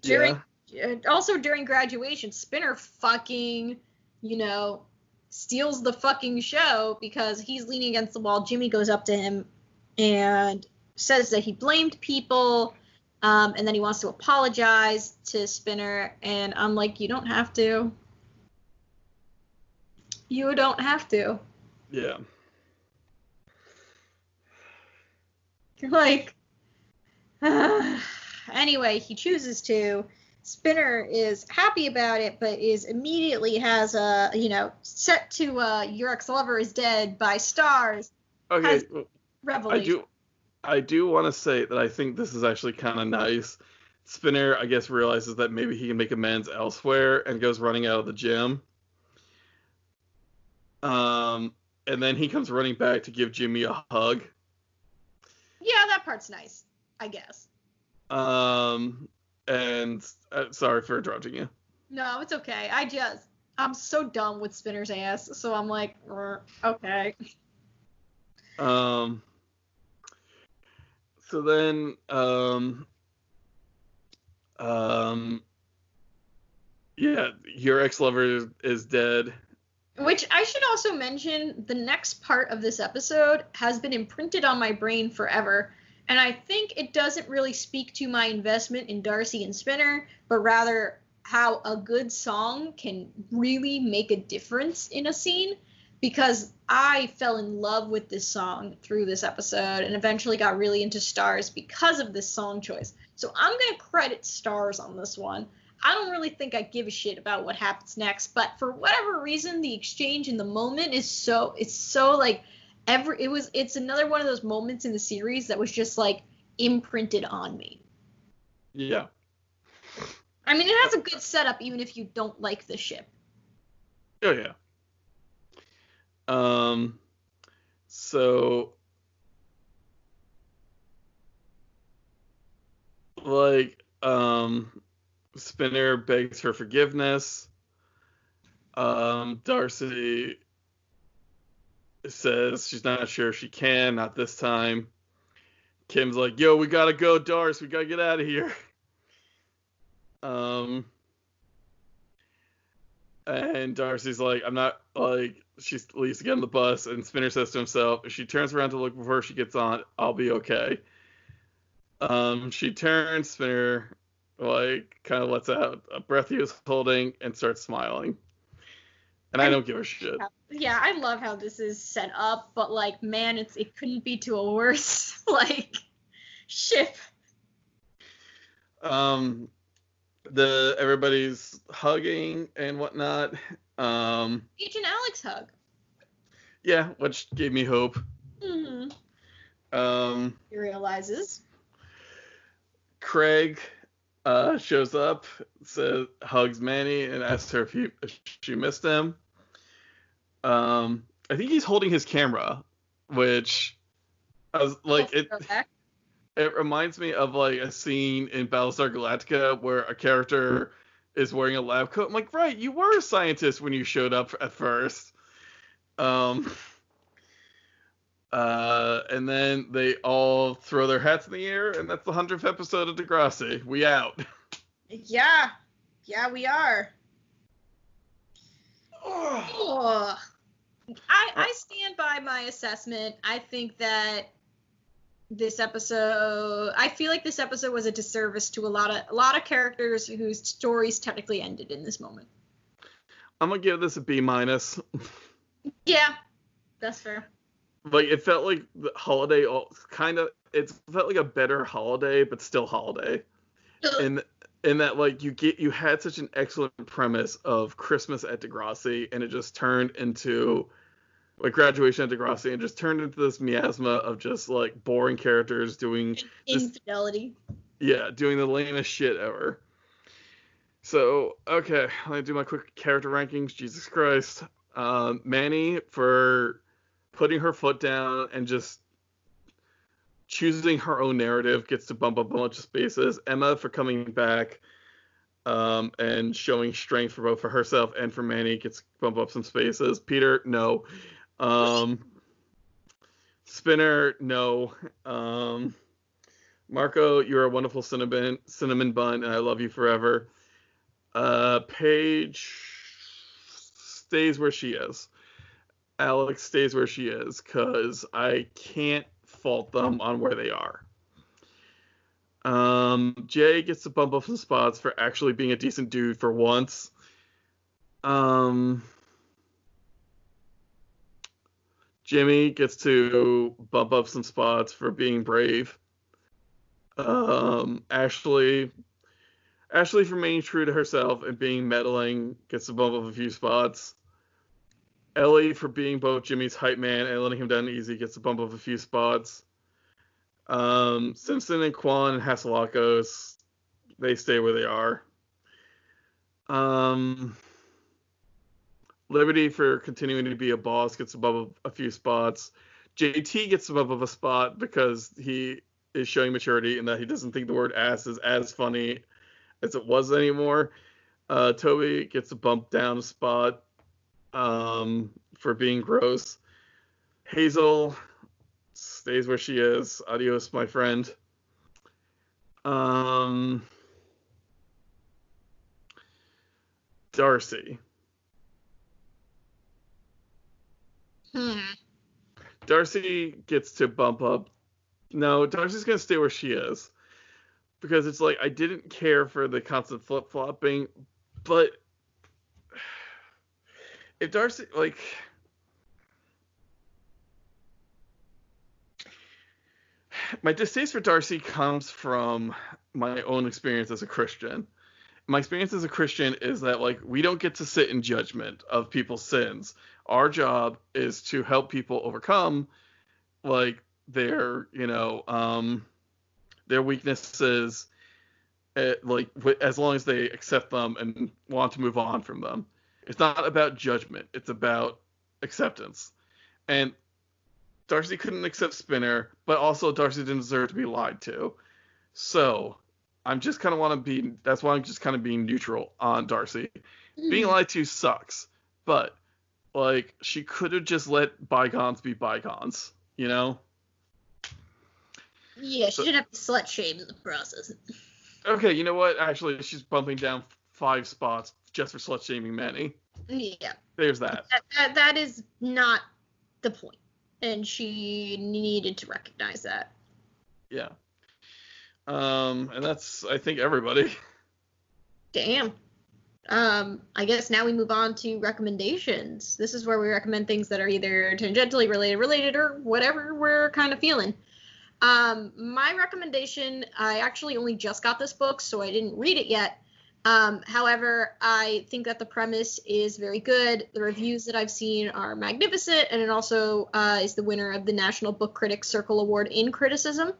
during uh, also during graduation, Spinner fucking, you know, steals the fucking show because he's leaning against the wall. Jimmy goes up to him and says that he blamed people, um, and then he wants to apologize to Spinner. And I'm like, you don't have to. You don't have to. Yeah. Like, anyway, he chooses to. Spinner is happy about it, but is immediately has a you know set to uh, your ex lover is dead by stars Okay. Well, I do. I do want to say that I think this is actually kind of nice. Spinner, I guess, realizes that maybe he can make amends elsewhere and goes running out of the gym. Um, and then he comes running back to give Jimmy a hug. Yeah, that part's nice, I guess. Um, and uh, sorry for interrupting you. No, it's okay. I just I'm so dumb with Spinner's ass, so I'm like, "Er, okay. Um, so then, um, um, yeah, your ex-lover is, is dead. Which I should also mention, the next part of this episode has been imprinted on my brain forever. And I think it doesn't really speak to my investment in Darcy and Spinner, but rather how a good song can really make a difference in a scene. Because I fell in love with this song through this episode and eventually got really into Stars because of this song choice. So I'm going to credit Stars on this one. I don't really think I give a shit about what happens next, but for whatever reason, the exchange in the moment is so it's so like every it was it's another one of those moments in the series that was just like imprinted on me. Yeah. I mean, it has a good setup even if you don't like the ship. Oh yeah. Um. So. Like, um, Spinner begs for forgiveness. Um, Darcy says she's not sure she can, not this time. Kim's like, "Yo, we gotta go, Darcy. We gotta get out of here." Um, and Darcy's like, I'm not like she leaves to get on the bus, and Spinner says to himself, if she turns around to look before she gets on, I'll be okay. Um, she turns, Spinner like kind of lets out a breath he was holding and starts smiling. And I don't give a shit. Yeah, I love how this is set up, but like, man, it's it couldn't be to a worse like ship. Um, the everybody's hugging and whatnot. Um, Agent Alex hug. yeah, which gave me hope. hmm Um, He realizes. Craig uh, shows up, says hugs Manny, and asks her if, he, if she missed him. Um, I think he's holding his camera, which I was like it. It reminds me of like a scene in Battlestar Galactica where a character is wearing a lab coat. I'm like, right, you were a scientist when you showed up at first. Um, uh, and then they all throw their hats in the air, and that's the hundredth episode of Degrassi. We out. Yeah. Yeah, we are. Ugh. I I stand by my assessment. I think that this episode I feel like this episode was a disservice to a lot of a lot of characters whose stories technically ended in this moment. I'm gonna give this a B minus. Yeah. That's fair. like it felt like the holiday, kind of. It felt like a better holiday, but still holiday. and in that like you get you had such an excellent premise of Christmas at Degrassi, and it just turned into like graduation at Degrassi, and just turned into this miasma of just like boring characters doing Infidelity. yeah doing the lamest shit ever. So, okay, let me do my quick character rankings. Jesus Christ. Um, Manny for putting her foot down and just choosing her own narrative gets to bump up a bunch of spaces. Emma for coming back um, and showing strength for both for herself and for Manny gets bump up some spaces. Peter, no. Um, Spinner, no. Um, Marco, you're a wonderful cinnamon cinnamon bun, and I love you forever. Uh, Paige stays where she is. Alex stays where she is because I can't fault them on where they are. Um, Jay gets to bump up some spots for actually being a decent dude for once. Um, Jimmy gets to bump up some spots for being brave. Um, Ashley, Ashley for remaining true to herself and being meddling gets to bump up a few spots. Ellie for being both Jimmy's hype man and letting him down easy gets to bump up a few spots. Um, Simpson and Kwan and Hatzilakos, they stay where they are. Um, Liberty for continuing to be a boss gets above a, few spots. JT gets above a spot because he is showing maturity and that he doesn't think the word ass is as funny as it was anymore. Uh, Toby gets a bump down a spot um, for being gross. Hazel stays where she is. Adios, my friend. Um, Darcy. Hmm. Darcy gets to bump up. No, Darcy's gonna stay where she is because it's like I didn't care for the constant flip flopping, but if Darcy like my distaste for Darcy comes from my own experience as a Christian. My experience as a Christian is that like we don't get to sit in judgment of people's sins. Our job is to help people overcome like their, you know, um their weaknesses uh, like as long as they accept them and want to move on from them. It's not about judgment, it's about acceptance. And Darcy couldn't accept Spinner, but also Darcy didn't deserve to be lied to. So I'm just kind of want to be. That's why I'm just kind of being neutral on Darcy. Mm. Being lied to sucks, but like she could have just let bygones be bygones, you know? Yeah, she so, didn't have to slut shame in the process. Okay, you know what? Actually, she's bumping down five spots just for slut shaming Manny. Yeah. There's that. That, that. that is not the point and she needed to recognize that. Yeah. Um, and that's I think everybody. Damn. Um, I guess now we move on to recommendations. This is where we recommend things that are either tangentially related, related, or whatever we're kind of feeling. Um, my recommendation, I actually only just got this book, so I didn't read it yet. Um, however, I think that the premise is very good. The reviews that I've seen are magnificent, and it also uh, is the winner of the National Book Critics Circle Award in Criticism.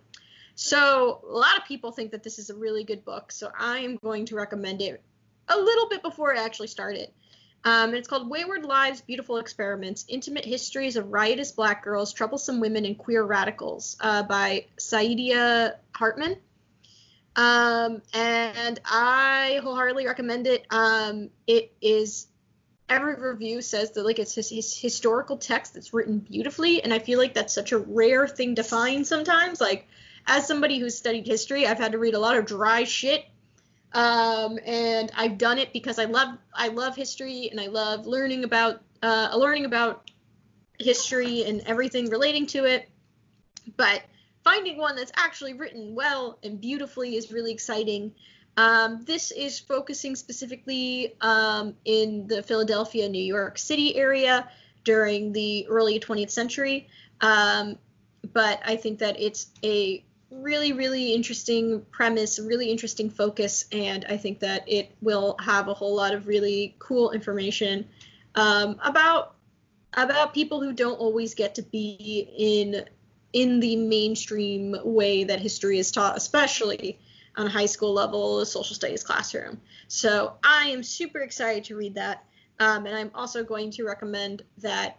So, a lot of people think that this is a really good book, so I am going to recommend it a little bit before I actually started. it. Um, it's called Wayward Lives, Beautiful Experiments Intimate Histories of Riotous Black Girls, Troublesome Women, and Queer Radicals uh, by Saidiya Hartman. Um, and I wholeheartedly recommend it. Um, it is every review says that like it's his, his, historical text that's written beautifully, and I feel like that's such a rare thing to find sometimes. Like as somebody who's studied history, I've had to read a lot of dry shit. Um, and I've done it because I love I love history and I love learning about uh, learning about history and everything relating to it. But finding one that's actually written well and beautifully is really exciting. Um, this is focusing specifically um, in the Philadelphia, New York City area during the early 20th century. Um, but I think that it's a really, really interesting premise, really interesting focus, and I think that it will have a whole lot of really cool information um, about about people who don't always get to be in in the mainstream way that history is taught, especially on a high school level social studies classroom. So I am super excited to read that. Um, and I'm also going to recommend that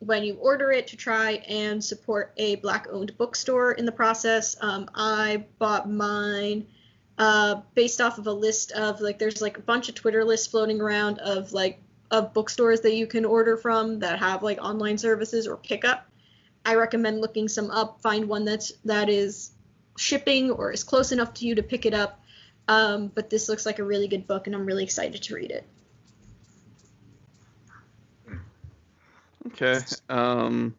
when you order it to try and support a black owned bookstore in the process. Um, I bought mine uh, based off of a list of like there's like a bunch of Twitter lists floating around of like of bookstores that you can order from that have like online services or pickup. I recommend looking some up, find one that's that is shipping or is close enough to you to pick it up. Um, but this looks like a really good book, and I'm really excited to read it. Okay. Um.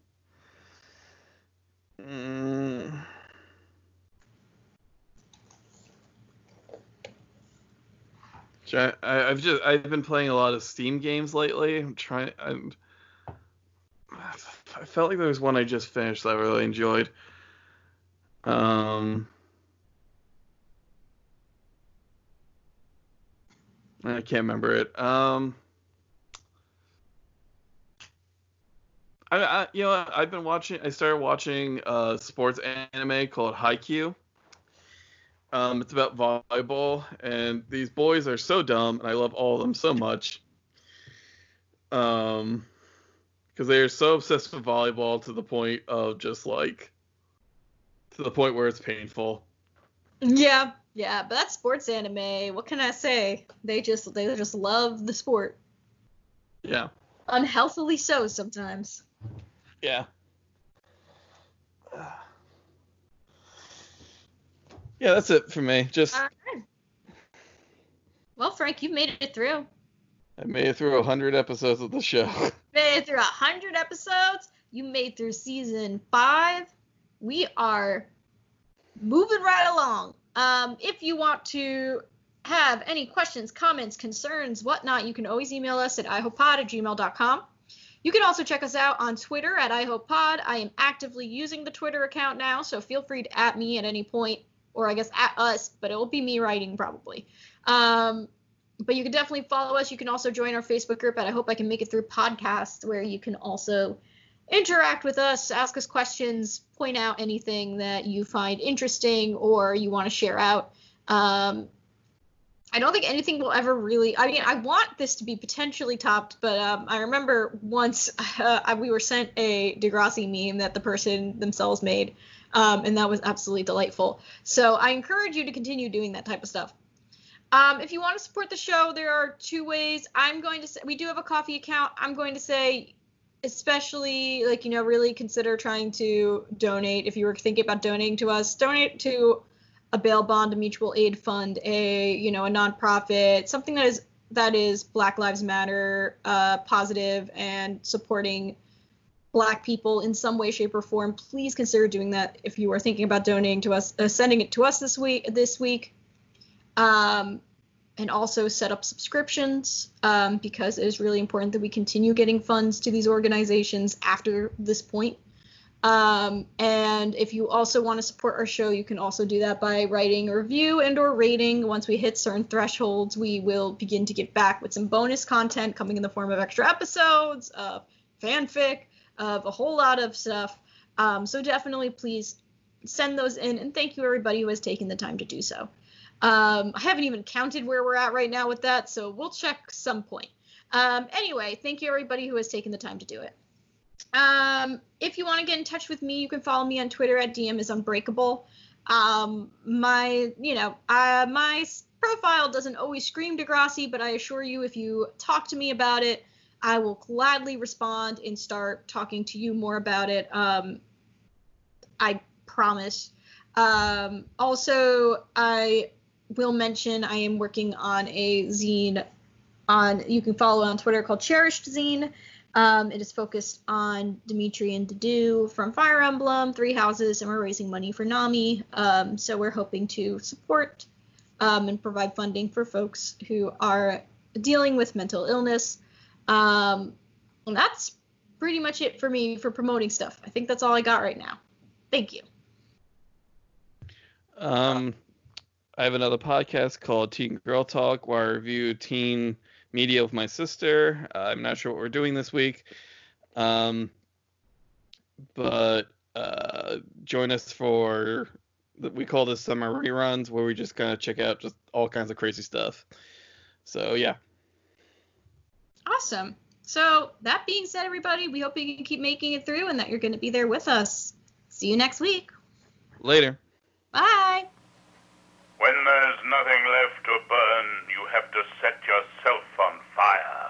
Mm, I, I've just I've been playing a lot of Steam games lately. I'm trying. I'm, I felt like there was one I just finished that I really enjoyed. Um. I can't remember it. Um. I, I, you know I've been watching I started watching a sports anime called Haikyuu. Um, it's about volleyball and these boys are so dumb and I love all of them so much. Um, because they are so obsessed with volleyball to the point of just like to the point where it's painful. Yeah, yeah, but that's sports anime. What can I say? They just they just love the sport. Yeah. Unhealthily so sometimes. Yeah. Yeah, that's it for me. Just. Well, Frank, you've made it through. I made it through a hundred episodes of the show. made it through a hundred episodes. You made through season five. We are moving right along. Um, if you want to have any questions, comments, concerns, whatnot, you can always email us at ihopepod at gmail.com. You can also check us out on Twitter at ihopepod. I am actively using the Twitter account now, so feel free to at me at any point, or I guess at us, but it will be me writing probably. Um, but you can definitely follow us. You can also join our Facebook group at I Hope I Can Make It Through Podcast, where you can also interact with us, ask us questions, point out anything that you find interesting or you want to share out. Um, I don't think anything will ever really. I mean, I want this to be potentially topped, but um, I remember once uh, we were sent a Degrassi meme that the person themselves made, um, and that was absolutely delightful. So I encourage you to continue doing that type of stuff. Um, if you want to support the show, there are two ways. I'm going to say we do have a Ko-fi account. I'm going to say, especially like you know, really consider trying to donate. If you were thinking about donating to us, donate to a bail bond, a mutual aid fund, a you know a nonprofit, something that is that is Black Lives Matter uh, positive and supporting Black people in some way, shape, or form. Please consider doing that if you are thinking about donating to us, uh, sending it to us this week. This week, um, and also set up subscriptions um, because it is really important that we continue getting funds to these organizations after this point. Um, and if you also want to support our show, you can also do that by writing a review and or rating. Once we hit certain thresholds, we will begin to get back with some bonus content coming in the form of extra episodes, of fanfic, of a whole lot of stuff. Um, so definitely please send those in and thank you everybody who has taken the time to do so. Um, I haven't even counted where we're at right now with that, so we'll check some point. Um, anyway, thank you everybody who has taken the time to do it. Um, if you want to get in touch with me, you can follow me on Twitter at DM is unbreakable. Um, my, you know, uh, my profile doesn't always scream Degrassi, but I assure you, if you talk to me about it, I will gladly respond and start talking to you more about it. Um, I promise. Um, also, I will mention I am working on a zine on you can follow on Twitter called Cherished Zine. Um, it is focused on Dimitri and Dedue from Fire Emblem, Three Houses, and we're raising money for NAMI. Um, so we're hoping to support um, and provide funding for folks who are dealing with mental illness. Um, and that's pretty much it for me for promoting stuff. I think that's all I got right now. Thank you. Um, I have another podcast called Teen Girl Talk where I review teen media with my sister. Uh, I'm not sure what we're doing this week. Um, but uh, join us for we call this summer reruns, where we just kind of check out just all kinds of crazy stuff. So yeah. Awesome. So that being said, everybody, we hope you can keep making it through and that you're going to be there with us. See you next week. Later. Bye. When there's nothing left to burn, you have to set yourself on fire.